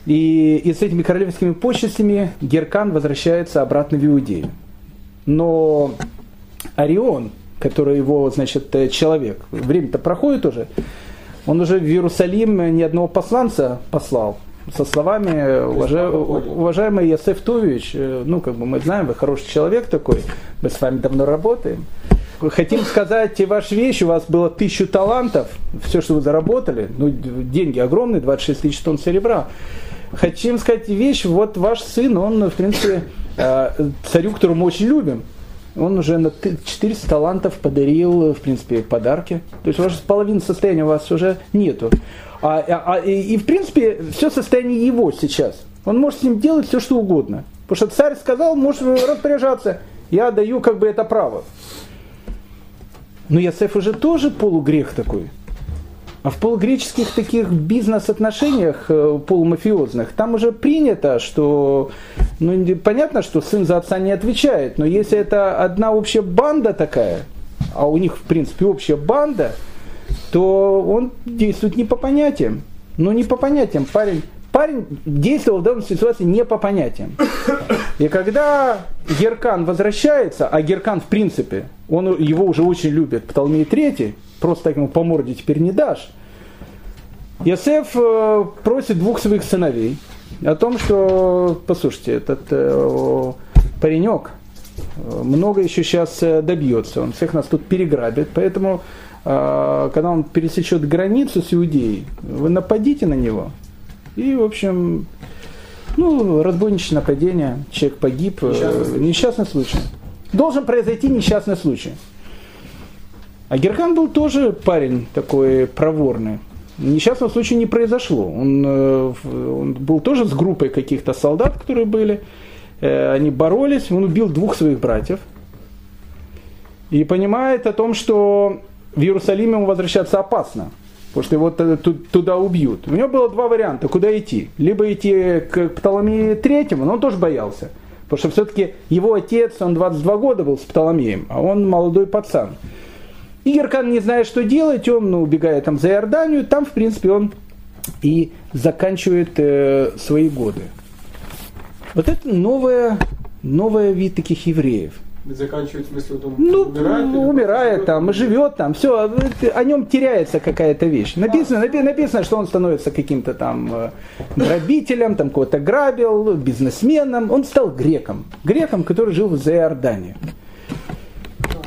И, и с этими королевскими почестями Геркан возвращается обратно в Иудею. Но Орион, который его, значит, э, человек, время-то проходит уже, он уже в Иерусалим ни одного посланца послал со словами уважаемый Ясеф Тувич, э, ну, как бы мы знаем, вы хороший человек такой, мы с вами давно работаем. Хотим сказать, ваша вещь, у вас было тысячу талантов, все, что вы заработали, ну, деньги огромные, 26 тысяч тонн серебра. Хотим сказать вещь, вот ваш сын, он, в принципе, э, царю, которого мы очень любим, он уже на 400 талантов подарил, в принципе, подарки. То есть у вас половина состояния у вас уже нету. А, а, а, и, и, в принципе, все состояние его сейчас. Он может с ним делать все, что угодно. Потому что царь сказал, можешь распоряжаться. Я даю как бы это право. Но Ясеф уже тоже полугрех такой. А в полугреческих таких бизнес-отношениях э, полумафиозных, там уже принято, что, ну, понятно, что сын за отца не отвечает, но если это одна общая банда такая, а у них, в принципе, общая банда, то он действует не по понятиям. Ну, не по понятиям. Парень, парень действовал в данной ситуации не по понятиям. И когда Геркан возвращается, а Геркан, в принципе, он его уже очень любит, Птолмей Третий, просто так ему по морде теперь не дашь. Йосеф э, просит двух своих сыновей о том, что, послушайте, этот э, паренек э, много еще сейчас добьется, он всех нас тут переграбит, поэтому когда он пересечет границу с Иудеей, вы нападите на него. И, в общем, ну, разбойничное нападение, человек погиб, несчастный случай. несчастный случай. Должен произойти несчастный случай. А Герхан был тоже парень такой проворный. Несчастного случая не произошло. Он, э, он был тоже с группой каких-то солдат, которые были. Э, они боролись, он убил двух своих братьев. И понимает о том, что в Иерусалиме ему возвращаться опасно. Потому что его туда убьют. У него было два варианта, куда идти. Либо идти к Птоломею Третьему, но он тоже боялся. Потому что все-таки его отец, он 22 года был с Птоломеем, а он молодой пацан. И Геркан не знает, что делать, он ну, убегает там за Иорданию, там, в принципе, он и заканчивает э, свои годы. Вот это новая, новая вид таких евреев. Заканчивает, в смысле, он ну, умирает? Умирает там, живет там, все, о нем теряется какая-то вещь. Написано, написано, написано, что он становится каким-то там э, грабителем, там кого-то грабил, бизнесменом. Он стал греком. Греком, который жил в Иордании.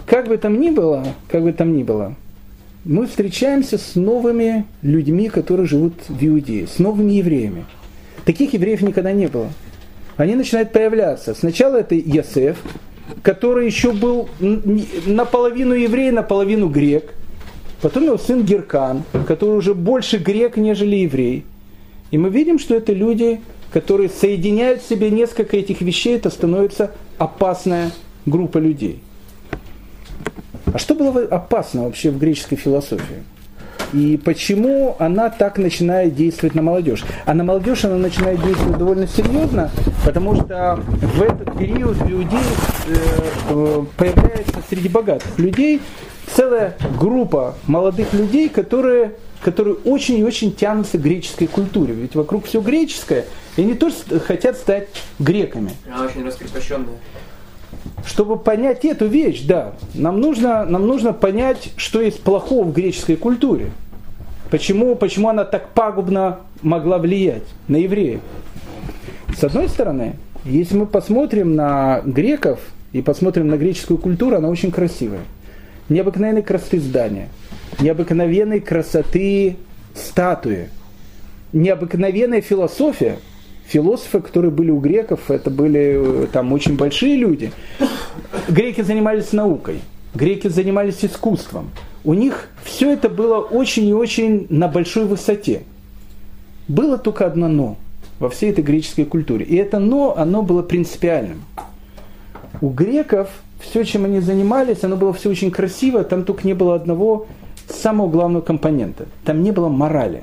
Как бы там ни было, как бы там ни было, мы встречаемся с новыми людьми, которые живут в Иудее, с новыми евреями. Таких евреев никогда не было. Они начинают появляться. Сначала это Ясеф, который еще был наполовину еврей, наполовину грек. Потом его сын Геркан, который уже больше грек, нежели еврей. И мы видим, что это люди, которые соединяют в себе несколько этих вещей, это становится опасная группа людей. А что было опасно вообще в греческой философии? и почему она так начинает действовать на молодежь. А на молодежь она начинает действовать довольно серьезно, потому что в этот период э, появляется среди богатых людей целая группа молодых людей, которые, которые очень и очень тянутся к греческой культуре. Ведь вокруг все греческое, и они тоже хотят стать греками. Она очень раскрепощенная. Чтобы понять эту вещь, да, нам нужно, нам нужно понять, что есть плохого в греческой культуре. Почему, почему она так пагубно могла влиять на евреев. С одной стороны, если мы посмотрим на греков и посмотрим на греческую культуру, она очень красивая. Необыкновенной красоты здания, необыкновенной красоты статуи, необыкновенная философия, философы, которые были у греков, это были э, там очень большие люди. Греки занимались наукой, греки занимались искусством. У них все это было очень и очень на большой высоте. Было только одно «но» во всей этой греческой культуре. И это «но», оно было принципиальным. У греков все, чем они занимались, оно было все очень красиво, там только не было одного самого главного компонента. Там не было морали.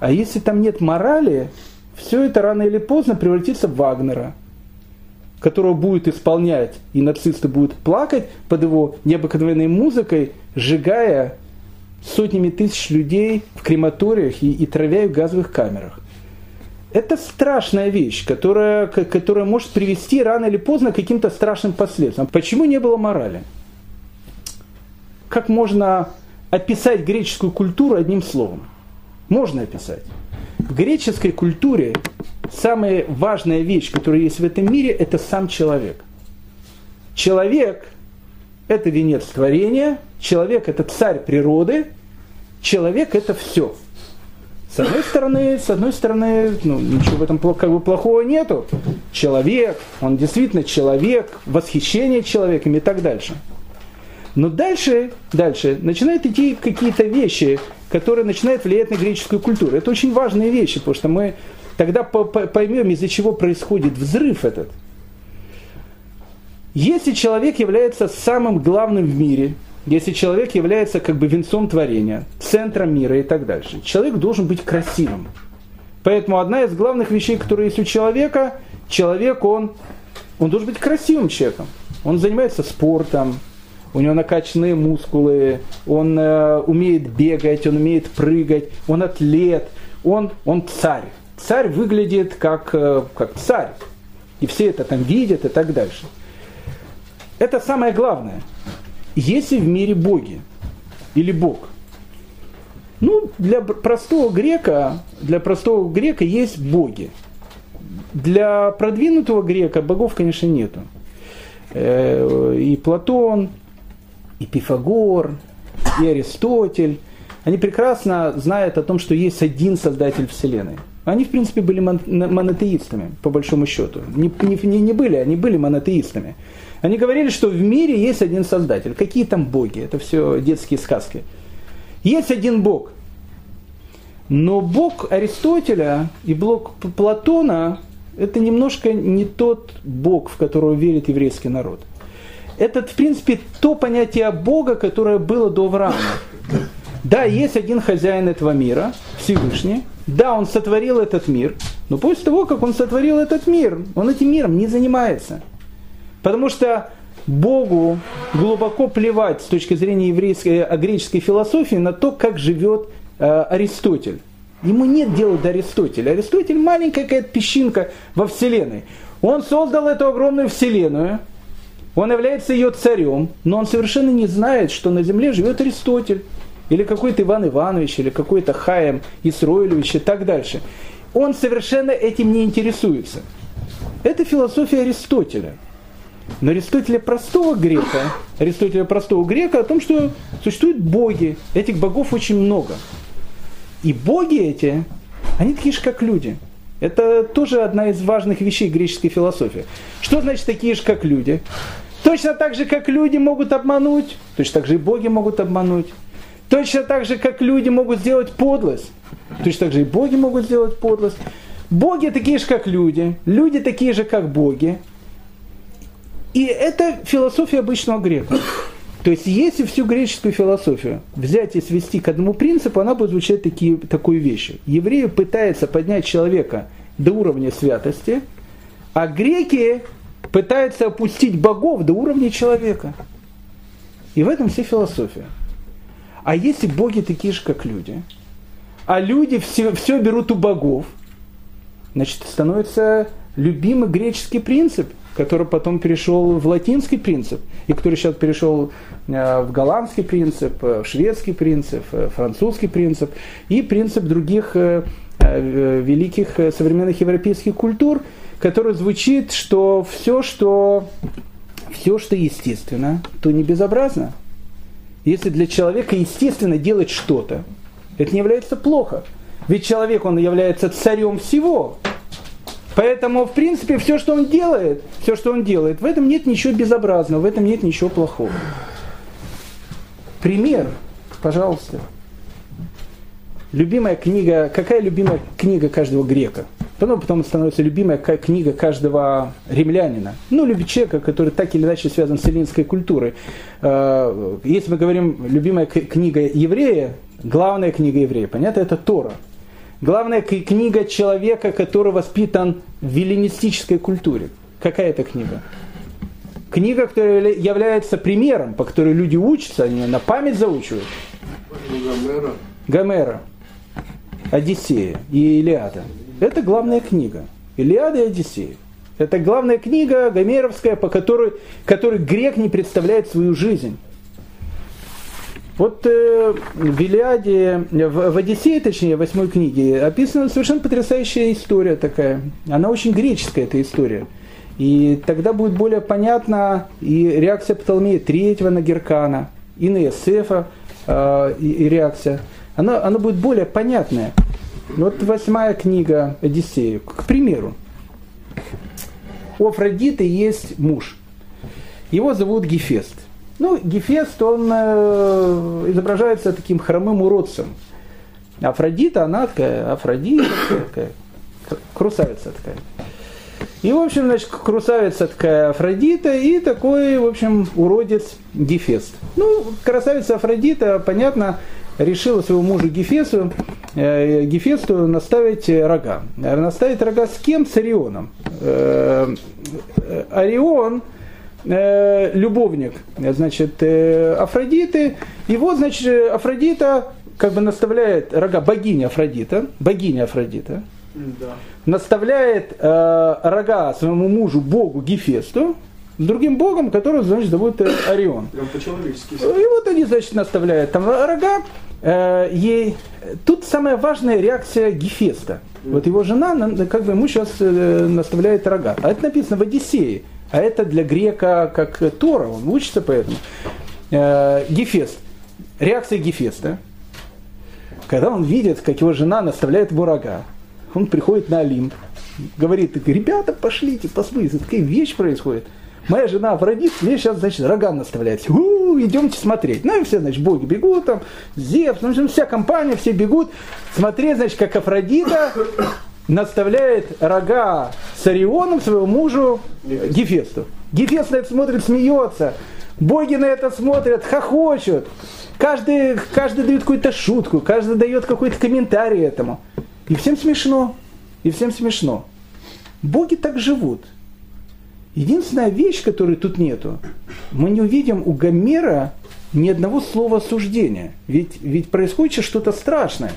А если там нет морали, все это рано или поздно превратится в Вагнера, которого будет исполнять, и нацисты будут плакать под его необыкновенной музыкой, сжигая сотнями тысяч людей в крематориях и, и травя в газовых камерах. Это страшная вещь, которая, которая может привести рано или поздно к каким-то страшным последствиям. Почему не было морали? Как можно описать греческую культуру одним словом? Можно описать. В греческой культуре самая важная вещь, которая есть в этом мире, это сам человек. Человек – это венец творения, человек – это царь природы, человек – это все. С одной стороны, с одной стороны, ну, ничего в этом как бы плохого нету. Человек, он действительно человек, восхищение человеком и так дальше. Но дальше, дальше начинают идти какие-то вещи, которые начинают влиять на греческую культуру. Это очень важные вещи, потому что мы тогда поймем, из-за чего происходит взрыв этот. Если человек является самым главным в мире, если человек является как бы венцом творения, центром мира и так дальше, человек должен быть красивым. Поэтому одна из главных вещей, которые есть у человека, человек, он, он должен быть красивым человеком. Он занимается спортом, у него накачанные мускулы, он э, умеет бегать, он умеет прыгать, он атлет, он, он царь. Царь выглядит как, э, как царь. И все это там видят и так дальше. Это самое главное. Если в мире боги или бог, ну, для простого грека, для простого грека есть боги. Для продвинутого грека богов, конечно, нету. Э, и Платон, и Пифагор, и Аристотель, они прекрасно знают о том, что есть один создатель Вселенной. Они, в принципе, были монотеистами, по большому счету. Не, не, не были, они были монотеистами. Они говорили, что в мире есть один создатель. Какие там боги? Это все детские сказки. Есть один бог. Но бог Аристотеля и бог Платона – это немножко не тот бог, в которого верит еврейский народ – это, в принципе, то понятие Бога, которое было до Авраама. Да, есть один хозяин этого мира, Всевышний. Да, он сотворил этот мир. Но после того, как он сотворил этот мир, он этим миром не занимается. Потому что Богу глубоко плевать с точки зрения еврейской, а греческой философии на то, как живет э, Аристотель. Ему нет дела до Аристотеля. Аристотель маленькая какая-то песчинка во Вселенной. Он создал эту огромную Вселенную, он является ее царем, но он совершенно не знает, что на земле живет Аристотель, или какой-то Иван Иванович, или какой-то Хаем Исроилевич и так дальше. Он совершенно этим не интересуется. Это философия Аристотеля. Но Аристотеля простого грека, Аристотеля простого грека о том, что существуют боги, этих богов очень много. И боги эти, они такие же, как люди. Это тоже одна из важных вещей греческой философии. Что значит такие же, как люди? Точно так же, как люди могут обмануть, точно так же и боги могут обмануть. Точно так же, как люди могут сделать подлость, точно так же и боги могут сделать подлость. Боги такие же, как люди, люди такие же, как боги. И это философия обычного грека. То есть, если всю греческую философию взять и свести к одному принципу, она будет звучать такие, такую вещь. Евреи пытаются поднять человека до уровня святости, а греки пытаются опустить богов до уровня человека. И в этом вся философия. А если боги такие же, как люди, а люди все, все берут у богов, значит, становится любимый греческий принцип, который потом перешел в латинский принцип, и который сейчас перешел э, в голландский принцип, э, в шведский принцип, э, французский принцип и принцип других великих современных европейских культур, который звучит, что все, что, все, что естественно, то не безобразно. Если для человека естественно делать что-то, это не является плохо. Ведь человек, он является царем всего. Поэтому, в принципе, все, что он делает, все, что он делает, в этом нет ничего безобразного, в этом нет ничего плохого. Пример, пожалуйста. Любимая книга, какая любимая книга каждого грека? Потом, потом становится любимая книга каждого римлянина. Ну, любит человека, который так или иначе связан с эллинской культурой. Э, если мы говорим любимая книга еврея, главная книга еврея, понятно, это Тора – Главная книга человека, который воспитан в эллинистической культуре. Какая это книга? Книга, которая является примером, по которой люди учатся, они на память заучивают. Гомера. Гомера. Одиссея и Илиада. Это главная книга. Илиада и Одиссея. Это главная книга гомеровская, по которой, которой грек не представляет свою жизнь. Вот э, в Илиаде, в, в Одиссее, точнее, в восьмой книге, описана совершенно потрясающая история такая. Она очень греческая, эта история. И тогда будет более понятна и реакция Птолмея третьего на Геркана, и на Иосифа, э, и, и реакция. Она, она будет более понятная. Вот восьмая книга Одиссея, к примеру. У Афродиты есть муж. Его зовут Гефест. Ну, Гефест, он э, изображается таким хромым уродцем. Афродита, она такая, Афродита такая, крусавица такая. И, в общем, значит, красавица такая Афродита и такой, в общем, уродец Гефест. Ну, красавица Афродита, понятно, решила своему мужу Гефесту, э, Гефесту наставить рога. Наставить рога с кем? С Орионом. Э, э Орион – э, любовник, значит, э, Афродиты. И вот, значит, Афродита как бы наставляет рога богиня Афродита, богиня Афродита, да. наставляет э, рога своему мужу, богу Гефесту, другим богом, который, значит, зовут э, Орион. И вот они, значит, наставляют там рога. Э, ей... Тут самая важная реакция Гефеста. Вот его жена, как бы ему сейчас э, наставляет рога. А это написано в Одиссее. А это для грека как Тора, он учится поэтому. Э, Гефест. Реакция Гефеста. Когда он видит, как его жена наставляет ему он приходит на Олимп, говорит, ребята, пошлите, посмотрите, такая вещь происходит. Моя жена Афродит мне сейчас, значит, рога наставляет. У, идемте смотреть. Ну и все, значит, боги бегут там, Зевс, ну, вся компания, все бегут. Смотреть, значит, как Афродита наставляет рога с Орионом своему мужу Гефесту. Гефест на это смотрит, смеется. Боги на это смотрят, хохочут. Каждый, каждый дает какую-то шутку, каждый дает какой-то комментарий этому. И всем смешно. И всем смешно. Боги так живут. Единственная вещь, которой тут нету, мы не увидим у Гомера ни одного слова осуждения. Ведь, ведь происходит что-то страшное.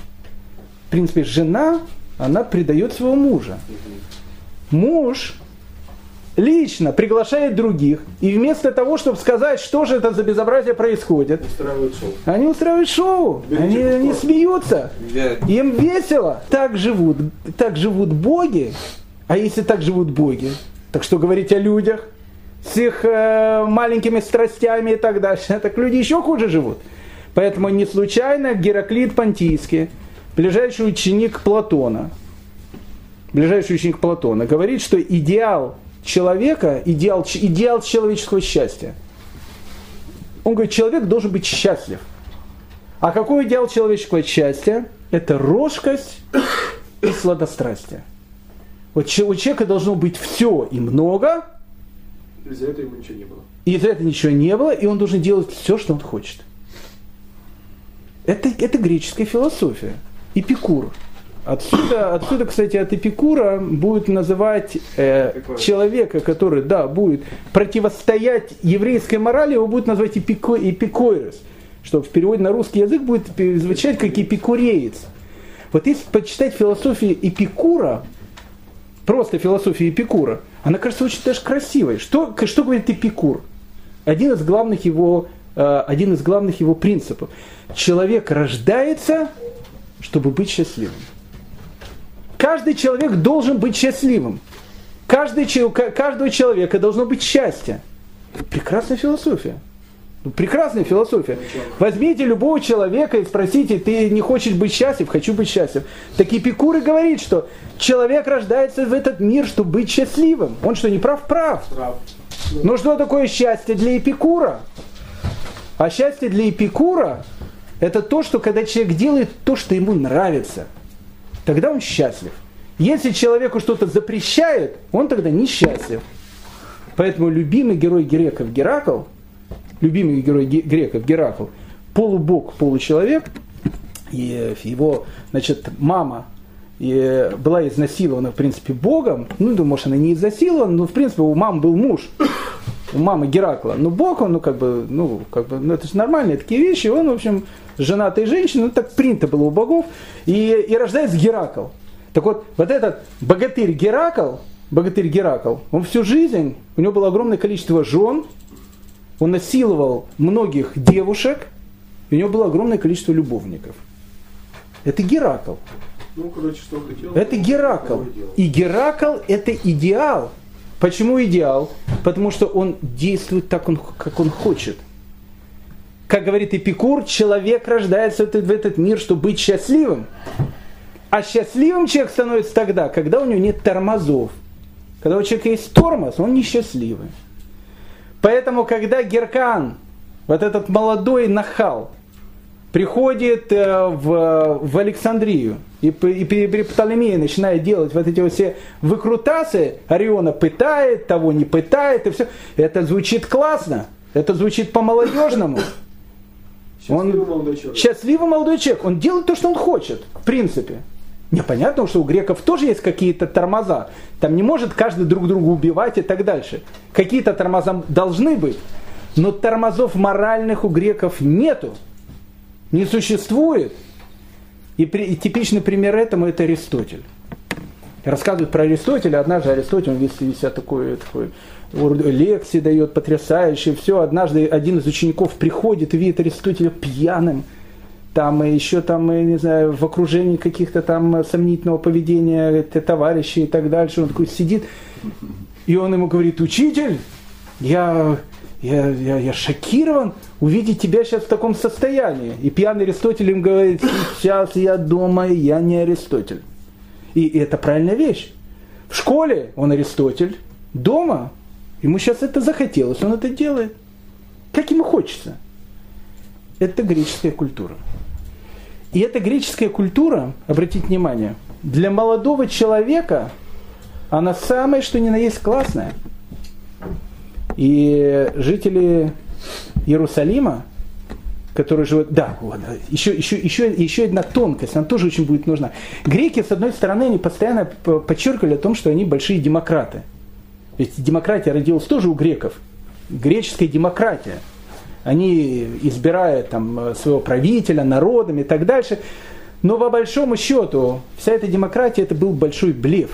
В принципе, жена она предает своего мужа. Муж лично приглашает других, и вместо того, чтобы сказать, что же это за безобразие происходит, устраивают они устраивают шоу, они, они смеются, им весело. Так живут, так живут боги, а если так живут боги, так что говорить о людях с их э, маленькими страстями и так дальше, так люди еще хуже живут. Поэтому не случайно Гераклит Понтийский – ближайший ученик Платона, ближайший ученик Платона, говорит, что идеал человека, идеал, идеал человеческого счастья. Он говорит, человек должен быть счастлив. А какой идеал человеческого счастья? Это рожкость и сладострастие. Вот у человека должно быть все и много, И за это ему ничего не было. И за это ничего не было, и он должен делать все, что он хочет. Это, это греческая философия. Эпикур. Отсюда, отсюда, кстати, от Эпикура будет называть э, человека, который, да, будет противостоять еврейской морали, его будет называть эпико, эпикойрос, что в переводе на русский язык будет звучать как эпикуреец. Вот если почитать философию Эпикура, просто философию Эпикура, она кажется очень даже красивой. Что, что говорит Эпикур? Один из главных его, э, один из главных его принципов. Человек рождается, чтобы быть счастливым. Каждый человек должен быть счастливым. Каждый, каждого человека должно быть счастье. Прекрасная философия. Ну, прекрасная философия. Возьмите любого человека и спросите, ты не хочешь быть счастлив? Хочу быть счастлив. Так Эпикур и говорит, что человек рождается в этот мир, чтобы быть счастливым. Он что, не прав? Прав. прав. Но что такое счастье для Эпикура? А счастье для Эпикура – это то, что когда человек делает то, что ему нравится – тогда он счастлив. Если человеку что-то запрещает, он тогда несчастлив. Поэтому любимый герой греков Геракл, любимый герой греков Геракл, полубог, получеловек, и его, значит, мама и была изнасилована, в принципе, Богом. Ну, думаю, может, она не изнасилована, но, в принципе, у мамы был муж, у мамы Геракла. Но Бог, он, ну, как бы, ну, как бы, ну, это же нормальные такие вещи. Он, в общем, женатой женщины, ну так принято было у богов, и, и рождается Геракл. Так вот, вот этот богатырь Геракл, богатырь Геракл, он всю жизнь, у него было огромное количество жен, он насиловал многих девушек, и у него было огромное количество любовников. Это Геракл. Ну, короче, что хотел. Это Геракл. И Геракл это идеал. Почему идеал? Потому что он действует так, как он хочет как говорит Эпикур, человек рождается в этот мир, чтобы быть счастливым. А счастливым человек становится тогда, когда у него нет тормозов. Когда у человека есть тормоз, он несчастливый. Поэтому, когда Геркан, вот этот молодой нахал, приходит э, в, в Александрию, и, и при Птолемее начинает делать вот эти вот все выкрутасы, Ориона пытает, того не пытает, и все. Это звучит классно, это звучит по-молодежному. Счастливый он, молодой человек. Счастливый молодой человек. Он делает то, что он хочет, в принципе. Непонятно, что у греков тоже есть какие-то тормоза. Там не может каждый друг друга убивать и так дальше. Какие-то тормоза должны быть. Но тормозов моральных у греков нету. Не существует. И, при, и типичный пример этому это Аристотель. Рассказывают про Аристотеля. Однажды Аристотель, весь, весь такой, такой лекции дает потрясающие, все. Однажды один из учеников приходит и видит Аристотеля пьяным, там и еще там, я не знаю, в окружении каких-то там сомнительного поведения товарищей и так дальше. Он такой сидит, и он ему говорит, учитель, я, я, я, я шокирован увидеть тебя сейчас в таком состоянии. И пьяный Аристотель им говорит, сейчас я дома, я не Аристотель. И это правильная вещь. В школе он Аристотель, дома Ему сейчас это захотелось, он это делает. Как ему хочется. Это греческая культура. И эта греческая культура, обратите внимание, для молодого человека она самая, что ни на есть, классная. И жители Иерусалима, которые живут... Да, вот, еще, еще, еще, еще одна тонкость, она тоже очень будет нужна. Греки, с одной стороны, они постоянно подчеркивали о том, что они большие демократы. Ведь демократия родилась тоже у греков. Греческая демократия. Они избирают там, своего правителя, народом и так дальше. Но по большому счету вся эта демократия это был большой блеф.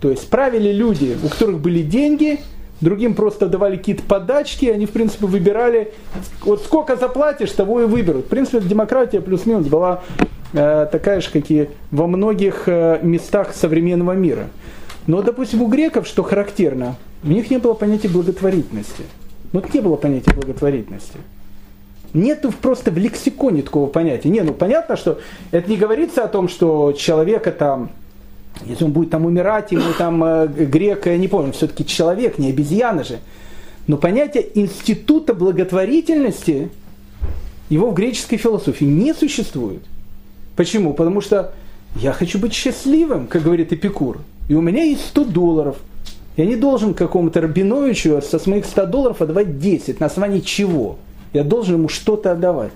То есть правили люди, у которых были деньги, другим просто давали какие-то подачки, они в принципе выбирали, вот сколько заплатишь, того и выберут. В принципе, демократия плюс-минус была э, такая же, как и во многих э, местах современного мира. Но, допустим, у греков, что характерно, у них не было понятия благотворительности. Вот не было понятия благотворительности. Нету просто в лексиконе такого понятия. Не, ну понятно, что это не говорится о том, что человека там, если он будет там умирать, ему там э, грек, я не помню, все-таки человек, не обезьяна же. Но понятие института благотворительности, его в греческой философии не существует. Почему? Потому что я хочу быть счастливым, как говорит Эпикур. И у меня есть 100 долларов. Я не должен какому-то Рабиновичу со своих 100 долларов отдавать 10. На основании чего? Я должен ему что-то отдавать.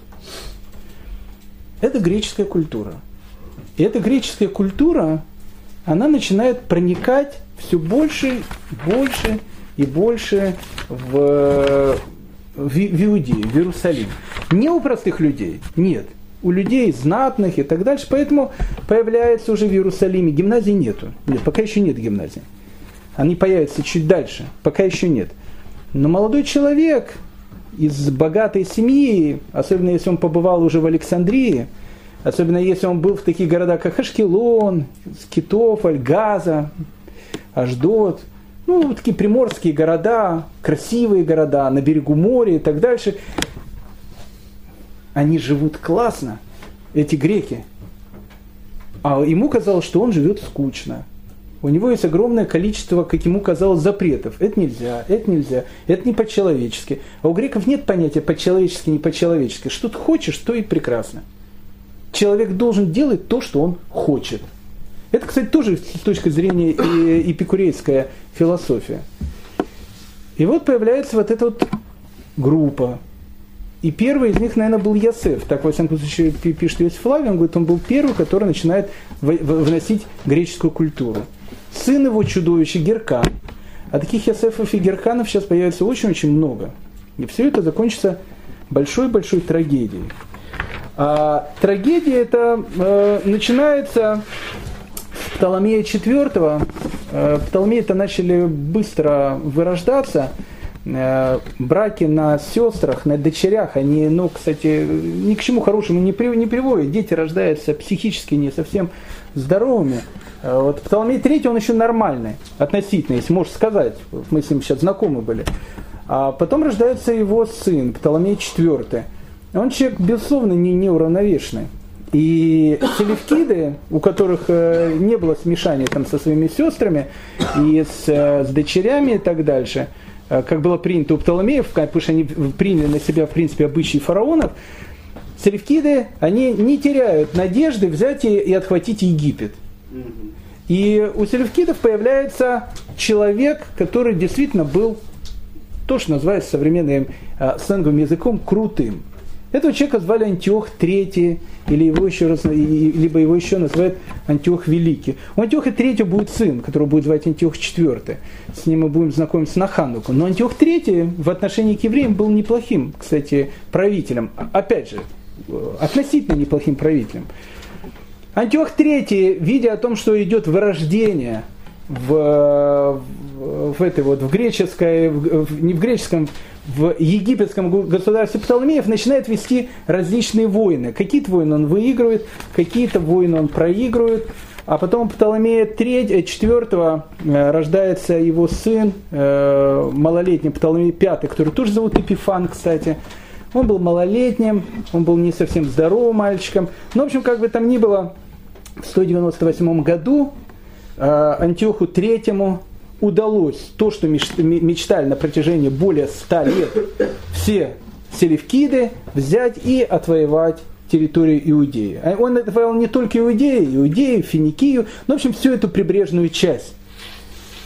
Это греческая культура. И эта греческая культура, она начинает проникать все больше, больше и больше в, в, в Иудею, в Иерусалим. Не у простых людей, нет. У людей знатных и так дальше. Поэтому появляется уже в Иерусалиме. Гимназии нету. Нет, пока еще нет гимназии. Они появятся чуть дальше. Пока еще нет. Но молодой человек из богатой семьи, особенно если он побывал уже в Александрии, особенно если он был в таких городах, как Ашкелон, Скитофоль, Газа, Аждот, ну, такие приморские города, красивые города, на берегу моря и так дальше. Они живут классно, эти греки. А ему казалось, что он живет скучно. У него есть огромное количество, как ему казалось, запретов. Это нельзя, это нельзя, это не по-человечески. А у греков нет понятия по-человечески, не по-человечески. Что ты хочешь, то и прекрасно. Человек должен делать то, что он хочет – это, кстати, тоже с точки зрения эпикурейская философия. И вот появляется вот эта вот группа. И первый из них, наверное, был Ясеф. Так, во всяком случае, пишет Иосиф Флавий, он говорит, он был первый, который начинает вносить греческую культуру. Сын его чудовище Геркан. А таких Ясефов и Герканов сейчас появится очень-очень много. И все это закончится большой-большой трагедией. А трагедия это э, начинается Птоломея IV, э, Птоломеи-то начали быстро вырождаться, э, браки на сестрах, на дочерях, они, ну, кстати, ни к чему хорошему не, при, не приводят. Дети рождаются психически не совсем здоровыми. Э, вот Птоломей III, он еще нормальный, относительно, если можно сказать. Мы с ним сейчас знакомы были. А потом рождается его сын, Птоломей IV. Он человек, безусловно, не неуравновешенный. И селевкиды, у которых э, не было смешания там, со своими сестрами и с, э, с дочерями и так дальше, э, как было принято у Птоломеев, потому что они приняли на себя, в принципе, обычаи фараонов, селевкиды, они не теряют надежды взять и, и отхватить Египет. И у селевкидов появляется человек, который действительно был то, что называется современным сленговым языком крутым. Этого человека звали Антиох III, или его еще раз, либо его еще называют Антиох Великий. У Антиоха III будет сын, которого будет звать Антиох IV. С ним мы будем знакомиться на Хануку. Но Антиох III в отношении к евреям был неплохим, кстати, правителем. Опять же, относительно неплохим правителем. Антиох III, видя о том, что идет вырождение в, в этой вот в греческой, в, не в греческом, в египетском государстве Птоломеев начинает вести различные войны. Какие-то войны он выигрывает, какие-то войны он проигрывает. А потом Птоломея IV э, рождается его сын, э, малолетний Птоломей V, который тоже зовут Эпифан, кстати. Он был малолетним, он был не совсем здоровым мальчиком. Но, в общем, как бы там ни было, в 198 году Э, Антиоху Третьему удалось то, что мечтали на протяжении более ста лет все селевкиды взять и отвоевать территорию Иудеи. А он отвоевал не только Иудею, Иудею, Финикию, но, в общем, всю эту прибрежную часть.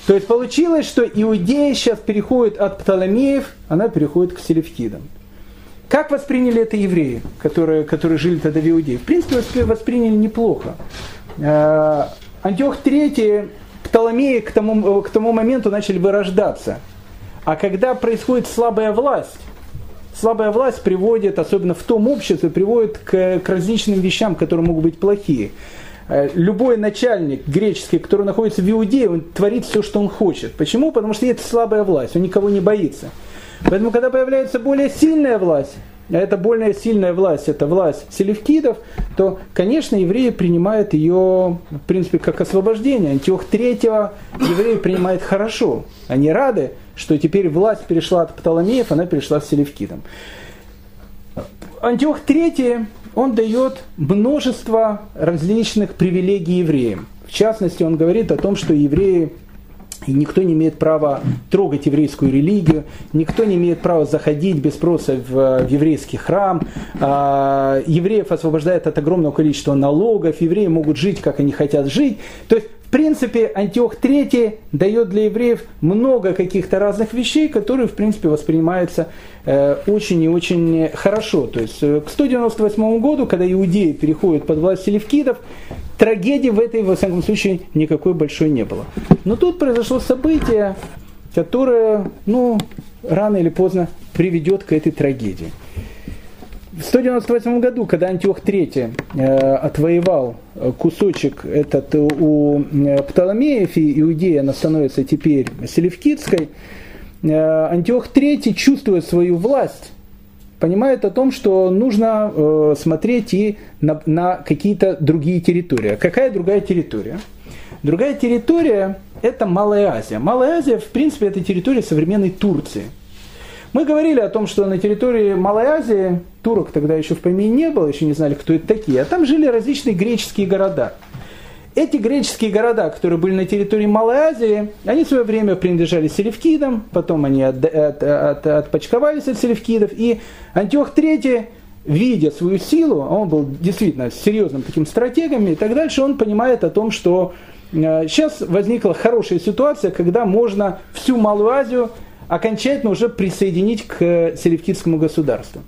То есть получилось, что Иудея сейчас переходит от Птоломеев, она переходит к селевкидам. Как восприняли это евреи, которые, которые жили тогда в Иудее? В принципе, восприняли неплохо. Э, Антиох III, Птоломеи к тому, к тому моменту начали вырождаться. А когда происходит слабая власть, слабая власть приводит, особенно в том обществе, приводит к, к различным вещам, которые могут быть плохие. Э, любой начальник греческий, который находится в Иудее, он творит все, что он хочет. Почему? Потому что это слабая власть, он никого не боится. Поэтому, когда появляется более сильная власть, а это более сильная власть, это власть селевкидов, то, конечно, евреи принимают ее, в принципе, как освобождение. Антиох третьего евреи принимают хорошо. Они рады, что теперь власть перешла от Птоломеев, она перешла к селевкидам. Антиох третий, он дает множество различных привилегий евреям. В частности, он говорит о том, что евреи и никто не имеет права трогать еврейскую религию, никто не имеет права заходить без спроса в, в еврейский храм. А, евреев освобождает от огромного количества налогов, евреи могут жить, как они хотят жить. То есть, принципе, Антиох III дает для евреев много каких-то разных вещей, которые, в принципе, воспринимаются э, очень и очень хорошо. То есть э, к 198 году, когда иудеи переходят под власть селевкидов, трагедии в этой, во всяком случае, никакой большой не было. Но тут произошло событие, которое, ну, рано или поздно приведет к этой трагедии. В 198 году, когда Антиох III э, отвоевал э, кусочек этот у э, Птоломеев, и Иудея она становится теперь Селевкидской, э, Антиох III, чувствуя свою власть, понимает о том, что нужно э, смотреть и на, на какие-то другие территории. Какая другая территория? Другая территория – это Малая Азия. Малая Азия, в принципе, это территория современной Турции – мы говорили о том, что на территории Малой Азии, турок тогда еще в помине не было, еще не знали, кто это такие, а там жили различные греческие города. Эти греческие города, которые были на территории Малой Азии, они в свое время принадлежали селевкидам, потом они от, от, от, отпочковались от селевкидов, и Антиох III, видя свою силу, а он был действительно серьезным таким стратегом, и так дальше, он понимает о том, что э, сейчас возникла хорошая ситуация, когда можно всю Малую Азию окончательно уже присоединить к селевкидскому государству.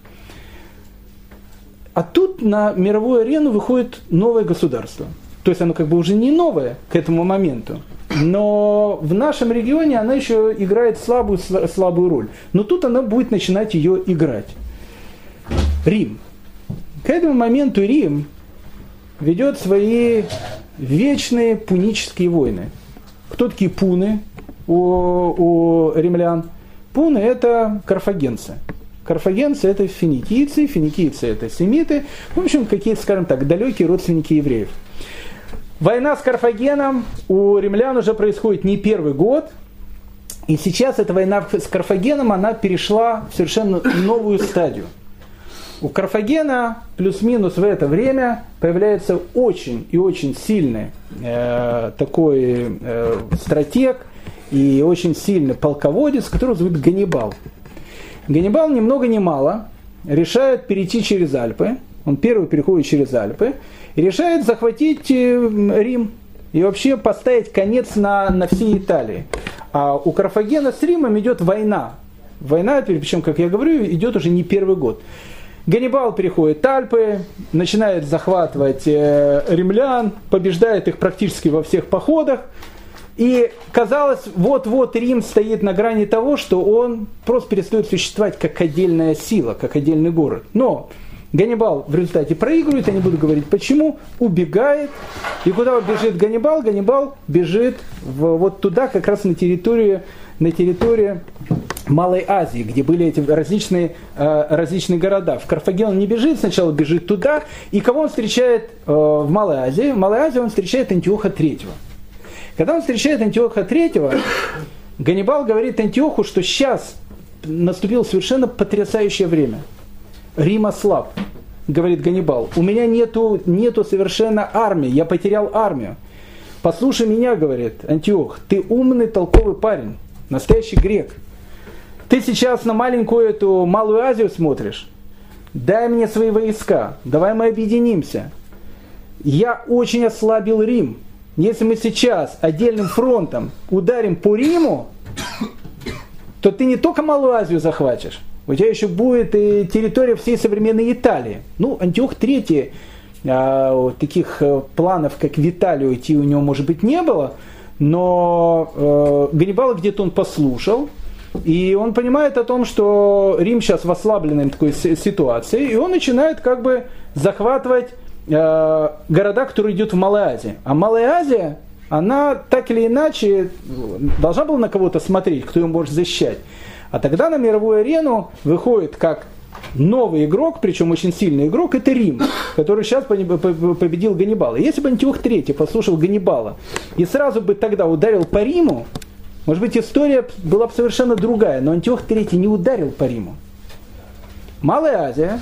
А тут на мировую арену выходит новое государство. То есть оно как бы уже не новое к этому моменту. Но в нашем регионе она еще играет слабую, слабую роль. Но тут она будет начинать ее играть. Рим. К этому моменту Рим ведет свои вечные пунические войны. Кто такие пуны у, у римлян? Пуны – это карфагенцы. Карфагенцы – это финикийцы, финикийцы – это семиты, в общем, какие-то, скажем так, далекие родственники евреев. Война с Карфагеном у римлян уже происходит не первый год, и сейчас эта война с Карфагеном, она перешла в совершенно новую стадию. У Карфагена плюс-минус в это время появляется очень и очень сильный э, такой э, стратег – и очень сильный полководец, которого зовут Ганнибал. Ганнибал ни много ни мало решает перейти через Альпы, он первый переходит через Альпы, и решает захватить э, Рим и вообще поставить конец на, на всей Италии. А у Карфагена с Римом идет война. Война, причем, как я говорю, идет уже не первый год. Ганнибал переходит Альпы, начинает захватывать э, римлян, побеждает их практически во всех походах. И казалось, вот-вот Рим стоит на грани того, что он просто перестает существовать как отдельная сила, как отдельный город. Но Ганнибал в результате проигрывает, я не буду говорить почему, убегает. И куда бежит Ганнибал? Ганнибал бежит в, вот туда, как раз на территорию, на территорию Малой Азии, где были эти различные, э, различные города. В Карфаген он не бежит, сначала бежит туда. И кого он встречает э, в Малой Азии? В Малой Азии он встречает Антиоха Третьего. Когда он встречает Антиоха III, Ганнибал говорит Антиоху, что сейчас наступило совершенно потрясающее время. Рим ослаб, говорит Ганнибал. У меня нету, нету совершенно армии, я потерял армию. Послушай меня, говорит Антиох, ты умный, толковый парень, настоящий грек. Ты сейчас на маленькую эту Малую Азию смотришь. Дай мне свои войска, давай мы объединимся. Я очень ослабил Рим. Если мы сейчас отдельным фронтом ударим по Риму, то ты не только Малую Азию захватишь, у тебя еще будет и территория всей современной Италии. Ну, Антиох III, а, таких э, планов, как в Италию идти у него, может быть, не было, но э, Ганнибал где-то он послушал, и он понимает о том, что Рим сейчас в ослабленной такой ситуации, и он начинает как бы захватывать Э, города, которые идут в Малой Азии. А Малая Азия, она так или иначе должна была на кого-то смотреть, кто ее может защищать. А тогда на мировую арену выходит как новый игрок, причем очень сильный игрок, это Рим, который сейчас победил Ганнибала. Если бы Антиох III послушал Ганнибала и сразу бы тогда ударил по Риму, может быть, история была бы совершенно другая, но Антиох III не ударил по Риму. Малая Азия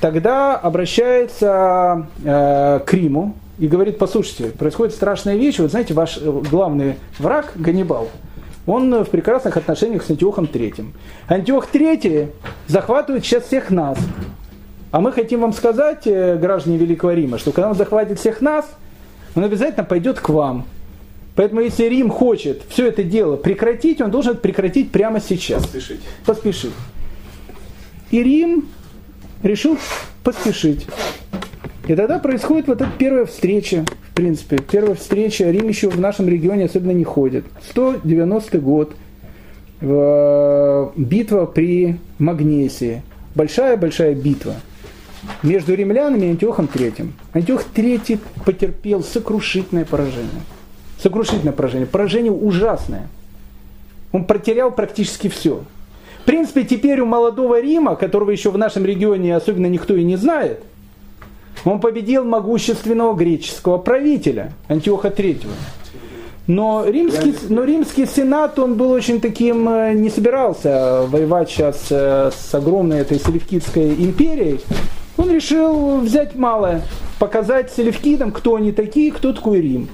тогда обращается э, к Риму и говорит, послушайте, происходит страшная вещь, вот знаете, ваш э, главный враг Ганнибал, он в прекрасных отношениях с Антиохом III. Антиох III захватывает сейчас всех нас. А мы хотим вам сказать, э, граждане Великого Рима, что когда он захватит всех нас, он обязательно пойдет к вам. Поэтому если Рим хочет все это дело прекратить, он должен прекратить прямо сейчас. Поспешить. Поспешить. И Рим решил поспешить. И тогда происходит вот эта первая встреча, в принципе. Первая встреча. Рим еще в нашем регионе особенно не ходит. 190 год. Битва при Магнесии. Большая-большая битва между римлянами и Антиохом III. Антиох III потерпел сокрушительное поражение. Сокрушительное поражение. Поражение ужасное. Он потерял практически все. Принципе, теперь у молодого Рима, которого еще в нашем регионе особенно никто и не знает, он победил могущественного греческого правителя Антиоха III. Но римский, но римский сенат, он был очень таким, э, не собирался воевать сейчас э, с огромной этой селевкидской империей. Он решил взять малое, показать селевкидам, кто они такие, кто такой Рим.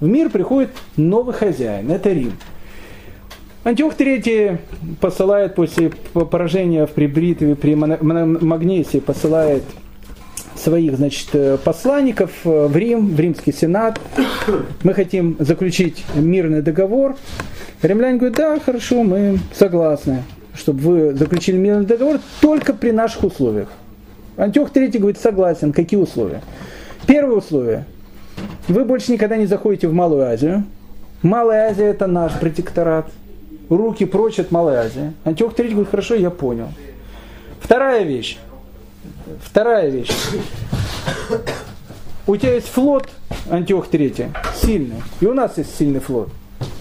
В мир приходит новый хозяин, это Рим. Антиох III посылает после поражения в прибритве при Магнесии, посылает своих значит, э, посланников э, в Рим, в римский сенат. Мы хотим заключить мирный договор. Римляне говорят, да, хорошо, мы согласны, чтобы вы заключили мирный договор только при наших условиях. Антиох III говорит, согласен. Какие условия? Первое условие. Вы больше никогда не заходите в Малую Азию. Малая Азия это наш протекторат. Руки прочь от Малой Азии. Антиох III говорит, хорошо, я понял. Вторая вещь. Вторая вещь. У тебя есть флот, Антиох III, сильный. И у нас есть сильный флот.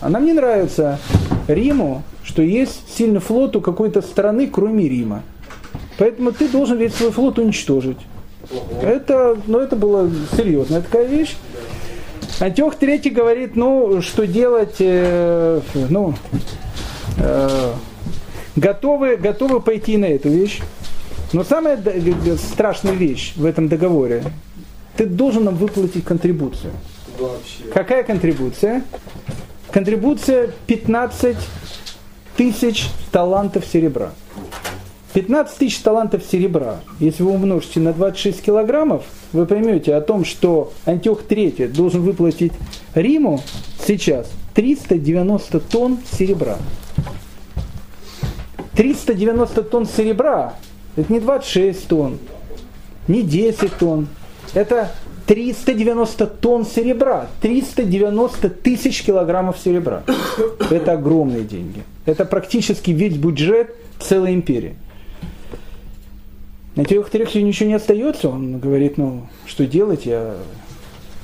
А нам не нравится Риму, что есть сильный флот у какой-то страны, кроме Рима. Поэтому ты должен весь свой флот уничтожить. Это, ну, это была серьезная такая вещь. Антиох III говорит, ну, что делать, э, ну, э, готовы, готовы пойти на эту вещь. Но самая страшная вещь в этом договоре, ты должен нам выплатить контрибуцию. Вообще. Какая контрибуция? Контрибуция 15 тысяч талантов серебра. 15 тысяч талантов серебра, если вы умножите на 26 килограммов, вы поймете о том, что Антиох III должен выплатить Риму сейчас 390 тонн серебра. 390 тонн серебра это не 26 тонн, не 10 тонн. Это 390 тонн серебра, 390 тысяч килограммов серебра. Это огромные деньги. Это практически весь бюджет целой империи. На тех трех ничего не остается. Он говорит, ну, что делать, я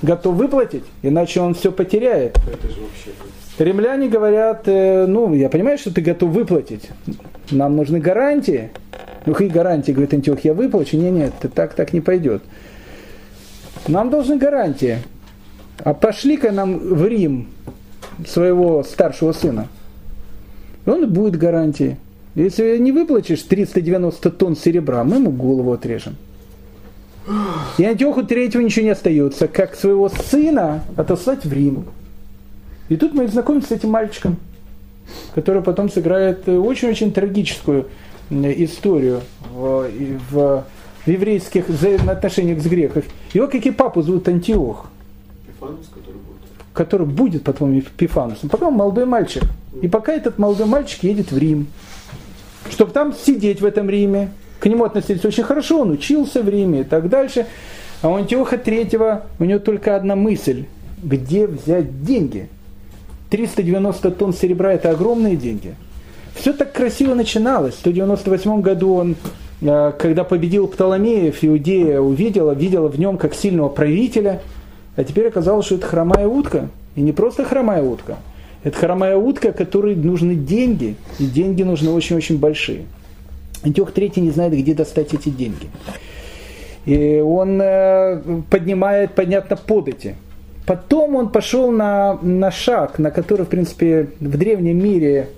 готов выплатить, иначе он все потеряет. Это же вообще... Римляне говорят, э, ну, я понимаю, что ты готов выплатить. Нам нужны гарантии. Ну, какие гарантии, говорит Антиох, я выплачу? Нет, нет, так, так не пойдет. Нам должны гарантии. А пошли-ка нам в Рим своего старшего сына. Он будет гарантии. Если не выплатишь 390 тонн серебра, мы ему голову отрежем. И Антиоху третьего ничего не остается, как своего сына отослать в Рим. И тут мы знакомимся с этим мальчиком, который потом сыграет очень-очень трагическую историю в, в, в еврейских взаимоотношениях с греками. Его как и папу зовут Антиох. Пифанус, который будет? Который будет потом Пифанусом. Пока он молодой мальчик. И пока этот молодой мальчик едет в Рим, чтобы там сидеть в этом Риме, к нему относились очень хорошо, он учился в Риме и так дальше. А у Антиоха третьего у него только одна мысль, где взять деньги. 390 тонн серебра – это огромные деньги. Все так красиво начиналось. В 198 году он, э, когда победил Птоломеев, Иудея увидела, видела в нем как сильного правителя, а теперь оказалось, что это хромая утка. И не просто хромая утка. Это хромая утка, которой нужны деньги, и деньги нужны очень-очень большие. Антиох III не знает, где достать эти деньги. И он э, поднимает, понятно, подати. Потом он пошел на, на шаг, на который, в принципе, в древнем мире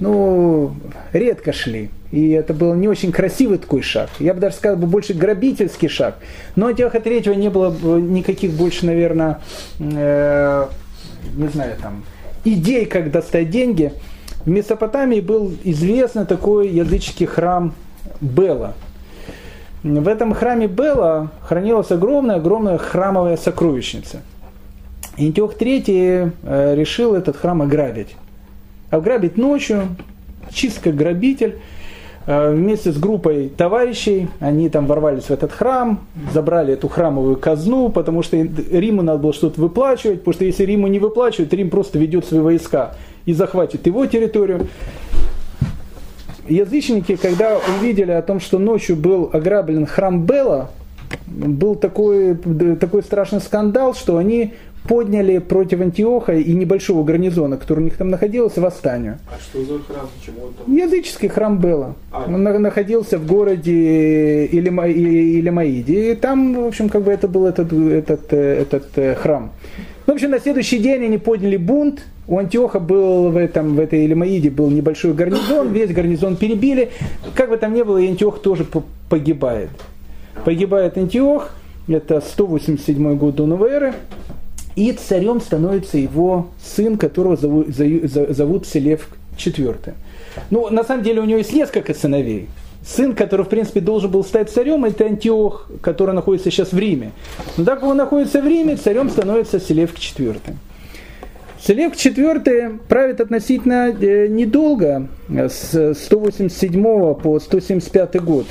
ну, редко шли. И это был не очень красивый такой шаг. Я бы даже сказал, бы больше грабительский шаг. Но у Теоха Третьего не было никаких больше, наверное, э, не знаю, там, идей, как достать деньги. В Месопотамии был известный такой языческий храм Бела. В этом храме Бела хранилась огромная-огромная храмовая сокровищница. Антиох III э, решил этот храм ограбить. Ограбить ночью, чисто грабитель. Э, вместе с группой товарищей они там ворвались в этот храм, забрали эту храмовую казну, потому что Риму надо было что-то выплачивать, потому что если Риму не выплачивают, Рим просто ведет свои войска и захватит его территорию. Язычники, когда увидели о том, что ночью был ограблен храм Бела, был такой, такой страшный скандал, что они подняли против Антиоха и небольшого гарнизона, который у них там находился, восстание. А что за храм? Почему он там? Языческий храм Бела. А. Он находился в городе Илима, Илимаиде. И там, в общем, как бы это был этот, этот, этот э, храм. В общем, на следующий день они подняли бунт. У Антиоха был в, этом, в этой Илимаиде был небольшой гарнизон, весь гарнизон перебили. Как бы там ни было, и Антиох тоже погибает. Погибает Антиох, это 187 год до новой эры. И царем становится его сын, которого зовут, зовут Селев IV. Ну, на самом деле у него есть несколько сыновей. Сын, который, в принципе, должен был стать царем, это Антиох, который находится сейчас в Риме. Но так как он находится в Риме, царем становится Селевк IV. Селевк IV правит относительно э, недолго, с 187 по 175 год.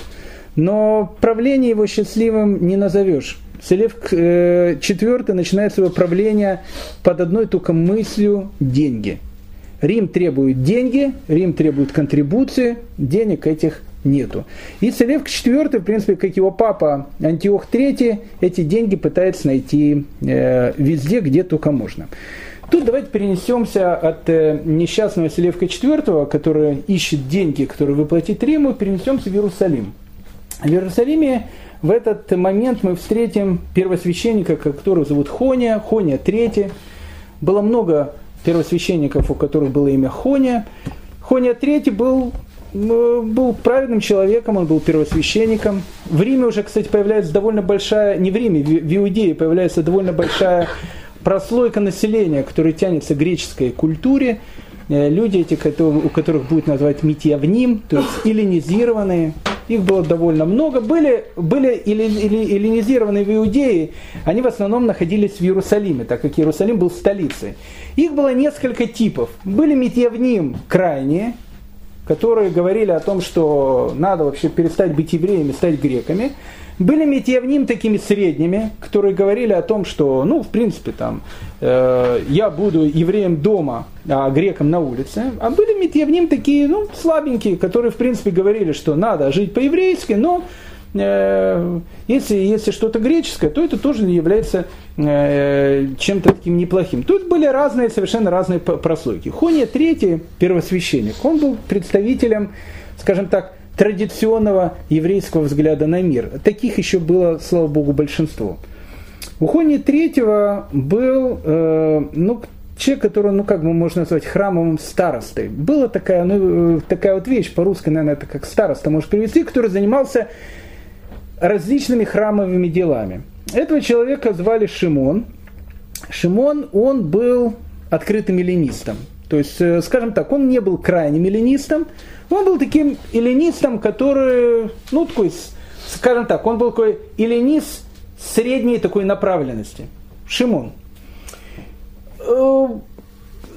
Но правление его счастливым не назовешь. Селев IV э, начинает свое правление под одной только мыслью – деньги. Рим требует деньги, Рим требует контрибуции, денег этих нету. И Селевк IV, в принципе, как его папа Антиох III, эти деньги пытается найти э, везде, где только можно. Тут давайте перенесемся от э, несчастного Селевка IV, который ищет деньги, которые выплатить Риму, перенесемся в Иерусалим. В Иерусалиме в этот момент мы встретим первосвященника, которого зовут Хония, Хония III. Было много первосвященников, у которых было имя Хония. Хония III был, был праведным человеком, он был первосвященником. В Риме уже, кстати, появляется довольно большая, не в Риме, в Иудее появляется довольно большая прослойка населения, которая тянется к греческой культуре. Э, люди эти, у которых будет назвать митьявним, то есть эллинизированные, их было довольно много. Были, были эллинизированные в Иудее, они в основном находились в Иерусалиме, так как Иерусалим был столицей. Их было несколько типов. Были митьявним крайние, которые говорили о том, что надо вообще перестать быть евреями, стать греками. Были метьявним такими средними, которые говорили о том, что, ну, в принципе, там, я буду евреем дома, а греком на улице. А были метьявним такие, ну, слабенькие, которые, в принципе, говорили, что надо жить по-еврейски, но э, если, если что-то греческое, то это тоже является э, чем-то таким неплохим. Тут были разные, совершенно разные прослойки. Хония III, первосвященник, он был представителем, скажем так, традиционного еврейского взгляда на мир. Таких еще было, слава богу, большинство. У Хони третьего был э, ну, человек, который, ну как бы можно назвать, храмовым старостой. Была такая, ну, такая вот вещь, по-русски, наверное, это как староста может привести, который занимался различными храмовыми делами. Этого человека звали Шимон. Шимон, он был открытым эллинистом. То есть, э, скажем так, он не был крайним эллинистом, он был таким эллинистом, который, ну, такой, скажем так, он был такой эллинист средней такой направленности. Шимон. Э,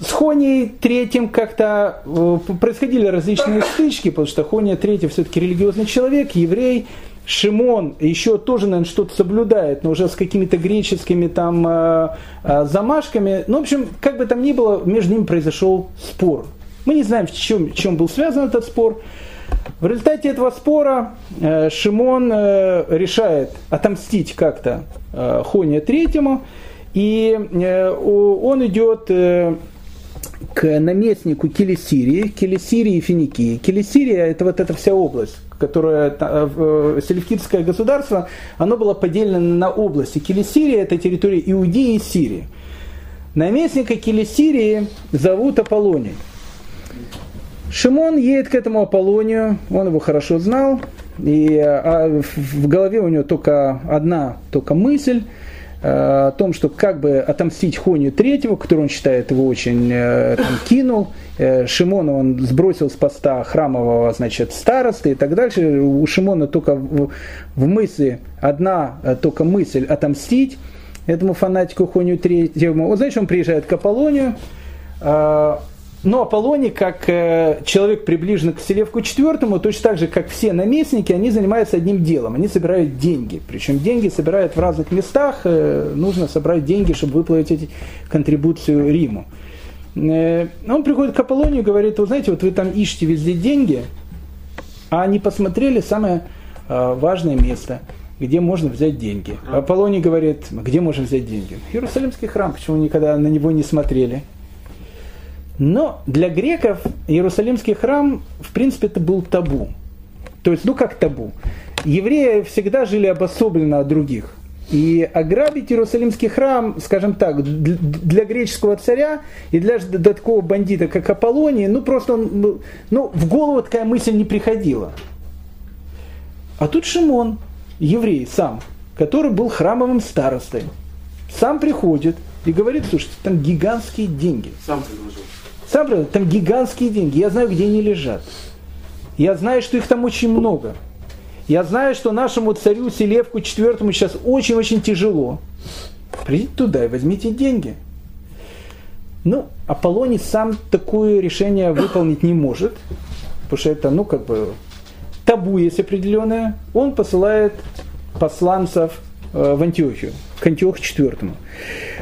с Хонией третьим как-то э, происходили различные стычки, потому что Хония третий все-таки религиозный человек, еврей. Шимон еще тоже, наверное, что-то соблюдает, но уже с какими-то греческими там э, замашками. Ну, в общем, как бы там ни было, между ними произошел спор. Мы не знаем, в чем, в чем был связан этот спор. В результате этого спора э, Шимон э, решает отомстить как-то э, Хония Третьему, и он идет к наместнику Келесирии, Келесирии и Финикии. Келесирия – это вот эта вся область, которая, селевкидское государство, оно было поделено на области. Келесирия – это территория Иудеи и Сирии. Наместника Келесирии зовут Аполлоний. Шимон едет к этому Аполлонию, он его хорошо знал, и а в голове у него только одна только мысль э, о том, что как бы отомстить Хонию третьего, который он считает его очень э, там, кинул. Э, Шимона он сбросил с поста храмового, значит, старосты и так дальше. У Шимона только в, в мысли одна только мысль отомстить. этому фанатику Хонию Третьему. Вот знаете, он приезжает к Аполлонию, а, но Аполлоний, как э, человек, приближенный к Селевку IV, точно так же, как все наместники, они занимаются одним делом. Они собирают деньги. Причем деньги собирают в разных местах. Э, нужно собрать деньги, чтобы выплатить контрибуцию Риму. Э, он приходит к Аполлонию и говорит, вы знаете, вот вы там ищете везде деньги, а не посмотрели самое важное место, где можно взять деньги. Аполлоний говорит, где можно взять деньги? Иерусалимский храм, почему никогда на него не смотрели? Но для греков Иерусалимский храм, в принципе, это был табу. То есть, ну как табу? Евреи всегда жили обособленно от других. И ограбить Иерусалимский храм, скажем так, для греческого царя и для, для такого бандита, как Аполлоний, ну просто он, ну, в голову такая мысль не приходила. А тут Шимон, еврей сам, который был храмовым старостой, сам приходит и говорит, слушайте, там гигантские деньги. Сам предложил. Сам говорю, там гигантские деньги. Я знаю, где они лежат. Я знаю, что их там очень много. Я знаю, что нашему царю Селевку IV сейчас очень-очень тяжело. Придите туда и возьмите деньги. Ну, Аполлоний сам такое решение выполнить не может, потому что это, ну, как бы, табу есть определенное. Он посылает посланцев э, в Антиохию, к Антиоху IV.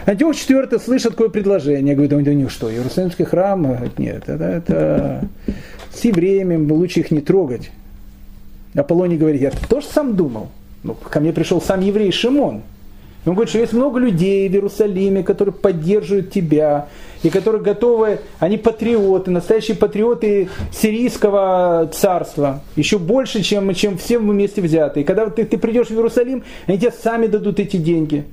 Антиох IV слышит такое предложение, говорит, у них что, Иерусалимский храм? Нет, это, это с евреями, лучше их не трогать. Аполлоний говорит, я тоже сам думал. Ну, ко мне пришел сам еврей Шимон. Он говорит, что есть много людей в Иерусалиме, которые поддерживают тебя, и которые готовы, они патриоты, настоящие патриоты сирийского царства, еще больше, чем, чем все вместе взятые. И когда ты, ты придешь в Иерусалим, они тебе сами дадут эти деньги.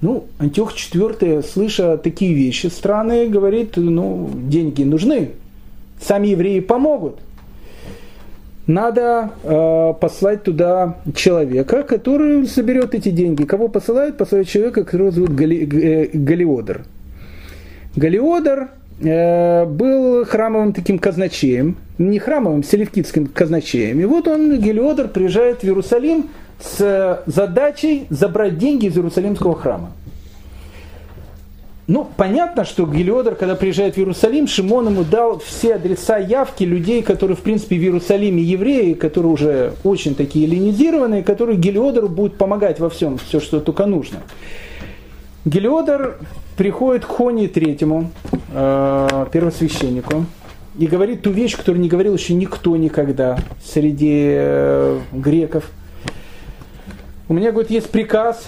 Ну, Антиох IV, слыша такие вещи странные, говорит, ну, деньги нужны, сами евреи помогут. Надо э, послать туда человека, который соберет эти деньги. Кого посылают? Посылают человека, которого зовут э, Галиодор. Галиодор э, был храмовым таким казначеем, не храмовым, селевкидским казначеем. И вот он, Галиодор, приезжает в Иерусалим с задачей забрать деньги из Иерусалимского храма. Ну, понятно, что Гелиодор, когда приезжает в Иерусалим, Шимон ему дал все адреса явки людей, которые, в принципе, в Иерусалиме евреи, которые уже очень такие ленизированные, которые Гелиодору будут помогать во всем, все, что только нужно. Гелиодор приходит к Хони Третьему, э, первосвященнику, и говорит ту вещь, которую не говорил еще никто никогда среди э, греков – у меня, говорит, есть приказ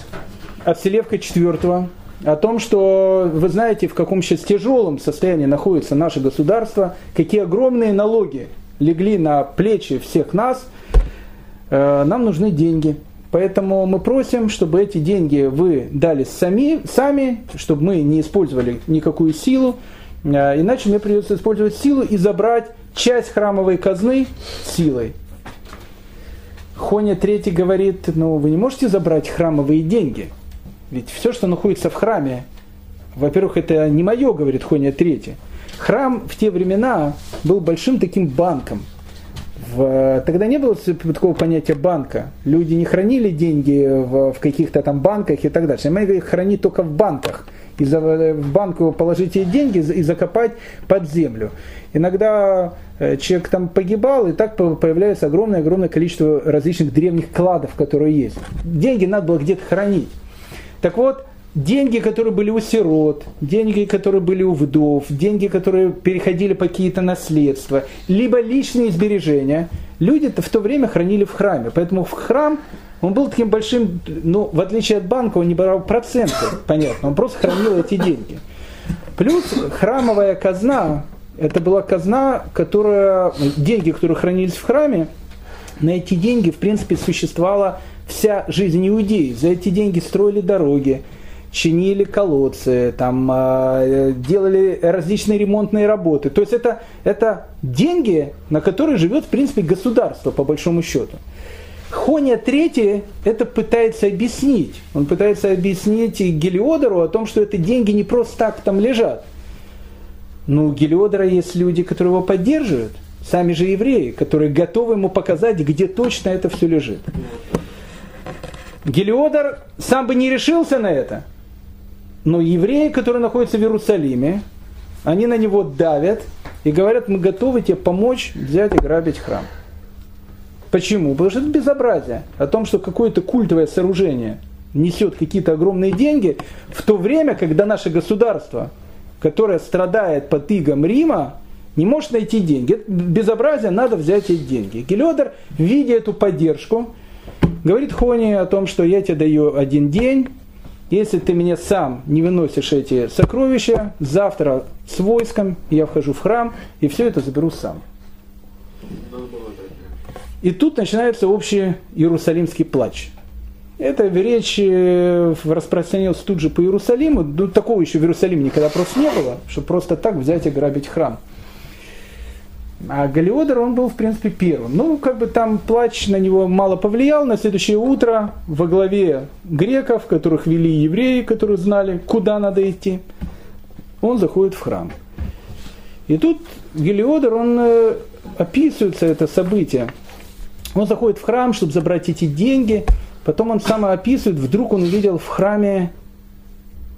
от Селевка IV о том, что вы знаете, в каком сейчас тяжелом состоянии находится наше государство, какие огромные налоги легли на плечи всех нас, э, нам нужны деньги. Поэтому мы просим, чтобы эти деньги вы дали сами, сами чтобы мы не использовали никакую силу, э, иначе мне придется использовать силу и забрать часть храмовой казны силой. Хоня третий говорит, ну вы не можете забрать храмовые деньги. Ведь все, что находится в храме, во-первых, это не мое, говорит Хоня третий. Храм в те времена был большим таким банком. В, тогда не было такого понятия банка. Люди не хранили деньги в, в каких-то там банках и так дальше. Они их хранить только в банках. И за, в банку положить эти деньги и закопать под землю. Иногда э, человек там погибал, и так появляется огромное-огромное количество различных древних кладов, которые есть. Деньги надо было где-то хранить. Так вот, деньги, которые были у сирот, деньги, которые были у вдов, деньги, которые переходили по какие-то наследства, либо личные сбережения, люди в то время хранили в храме. Поэтому в храм он был таким большим, ну, в отличие от банка, он не брал проценты, понятно, он просто хранил эти деньги. Плюс храмовая казна, это была казна, которая, деньги, которые хранились в храме, на эти деньги, в принципе, существовала вся жизнь иудеи. За эти деньги строили дороги, чинили колодцы, там, э, делали различные ремонтные работы. То есть это, это деньги, на которые живет, в принципе, государство, по большому счету. Хоня третий это пытается объяснить. Он пытается объяснить Гелиодору о том, что это деньги не просто так там лежат. Но у Гелиодора есть люди, которые его поддерживают. Сами же евреи, которые готовы ему показать, где точно это все лежит. Гелиодор сам бы не решился на это. Но евреи, которые находятся в Иерусалиме, они на него давят и говорят, мы готовы тебе помочь взять и грабить храм. Почему? Потому что это безобразие. О том, что какое-то культовое сооружение несет какие-то огромные деньги, в то время, когда наше государство, которое страдает под игом Рима, не может найти деньги. Это безобразие, надо взять эти деньги. Гелиодер, видя эту поддержку, говорит Хони о том, что я тебе даю один день, если ты мне сам не выносишь эти сокровища, завтра с войском я вхожу в храм и все это заберу сам. И тут начинается общий иерусалимский плач. Это речь э, распространилась тут же по Иерусалиму. Ну, такого еще в Иерусалиме никогда просто не было, чтобы просто так взять и грабить храм. А Галиодор, он был, в принципе, первым. Ну, как бы там плач на него мало повлиял. На следующее утро во главе греков, которых вели евреи, которые знали, куда надо идти, он заходит в храм. И тут Гелиодор, он э, описывается это событие. Он заходит в храм, чтобы забрать эти деньги. Потом он сам описывает, вдруг он увидел в храме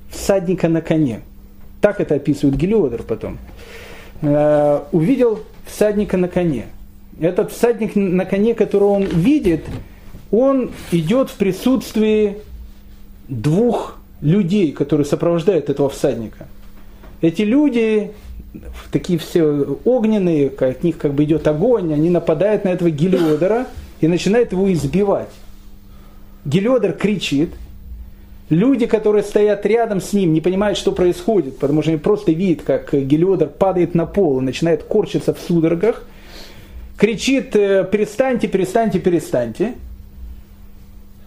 всадника на коне. Так это описывает Гелиодор потом. Э, увидел всадника на коне. Этот всадник на коне, которого он видит, он идет в присутствии двух людей, которые сопровождают этого всадника. Эти люди такие все огненные, от них как бы идет огонь, они нападают на этого Гелиодора и начинают его избивать. Гелиодор кричит, люди, которые стоят рядом с ним, не понимают, что происходит, потому что они просто видят, как Гелиодор падает на пол и начинает корчиться в судорогах, кричит «Э, «перестаньте, перестаньте, перестаньте».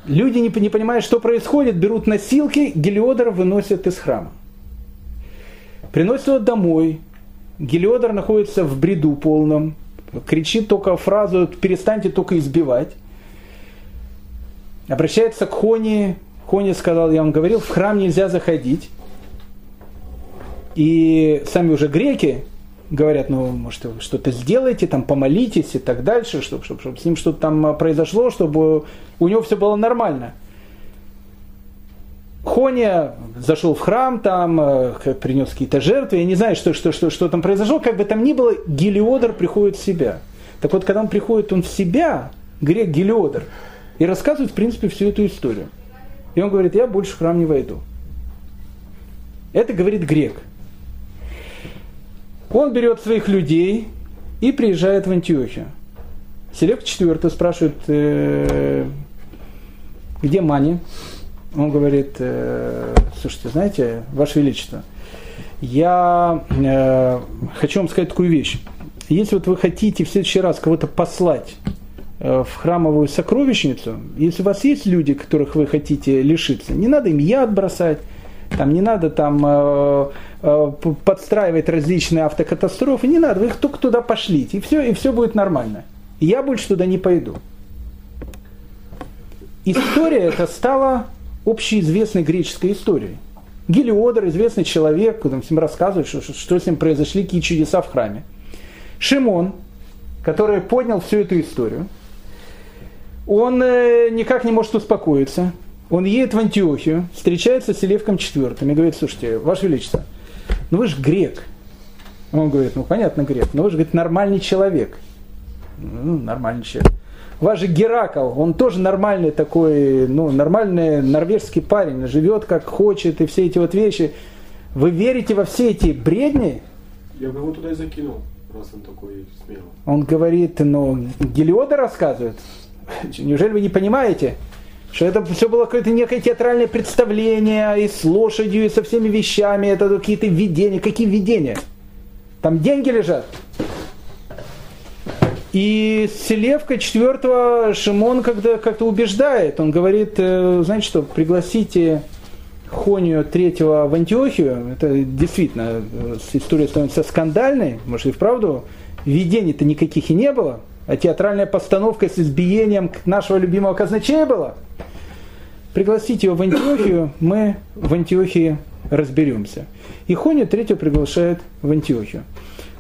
Люди, не, не понимая, что происходит, берут носилки, Гелиодора выносят из храма. Приносят его домой, Гелиодор находится в бреду полном, кричит только фразу «перестаньте только избивать». Обращается к Хони, Хони сказал, я вам говорил, в храм нельзя заходить. И сами уже греки говорят, ну, может, вы что-то сделаете, там, помолитесь и так дальше, чтобы, чтобы, чтобы с ним что-то там произошло, чтобы у него все было нормально. Хоня зашел в храм, там э, принес какие-то жертвы, я не знаю, что, что, что, что там произошло, как бы там ни было, Гелиодор приходит в себя. Так вот, когда он приходит он в себя, грек Гелиодор, и рассказывает, в принципе, всю эту историю. И он говорит, я больше в храм не войду. Это говорит грек. Он берет своих людей и приезжает в Антиохию. Селек IV спрашивает, э, где Мани? он говорит, э, слушайте, знаете, Ваше Величество, я э, хочу вам сказать такую вещь. Если вот вы хотите в следующий раз кого-то послать в храмовую сокровищницу, если у вас есть люди, которых вы хотите лишиться, не надо им яд бросать, там не надо там э, э, подстраивать различные автокатастрофы, не надо, вы их только туда пошлите, и все, и все будет нормально. Я больше туда не пойду. История эта стала общеизвестной греческой историей. Гелиодор, известный человек, там всем рассказывает, что, что с ним произошли, какие чудеса в храме. Шимон, который поднял всю эту историю, он э, никак не может успокоиться. Он едет в Антиохию, встречается с Селевком IV и говорит, слушайте, Ваше Величество, ну вы же грек. Он говорит, ну понятно, грек, но вы же, говорит, нормальный человек. Ну, нормальный человек. Ваш же Геракл, он тоже нормальный такой, ну, нормальный норвежский парень, живет как хочет и все эти вот вещи. Вы верите во все эти бредни? Я бы его туда и закинул, раз он такой смелый. Он говорит, ну, Гелиода рассказывает. Неужели вы не понимаете, что это все было какое-то некое театральное представление и с лошадью, и со всеми вещами, это какие-то видения. Какие видения? Там деньги лежат. И Селевка четвертого Шимон когда как-то убеждает, он говорит, э, знаете что, пригласите Хонию третьего в Антиохию, это действительно э, история становится скандальной, может и вправду, видений-то никаких и не было, театральная постановка с избиением нашего любимого казначея была. Пригласите его в Антиохию, мы в Антиохии разберемся. И Хонию третьего приглашает в Антиохию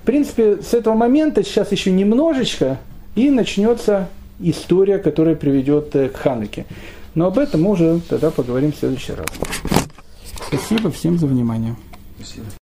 принципе, с этого момента сейчас еще немножечко, и начнется история, которая приведет э, к Хануке. Но об этом мы уже тогда поговорим в следующий раз. Спасибо всем за внимание. Спасибо.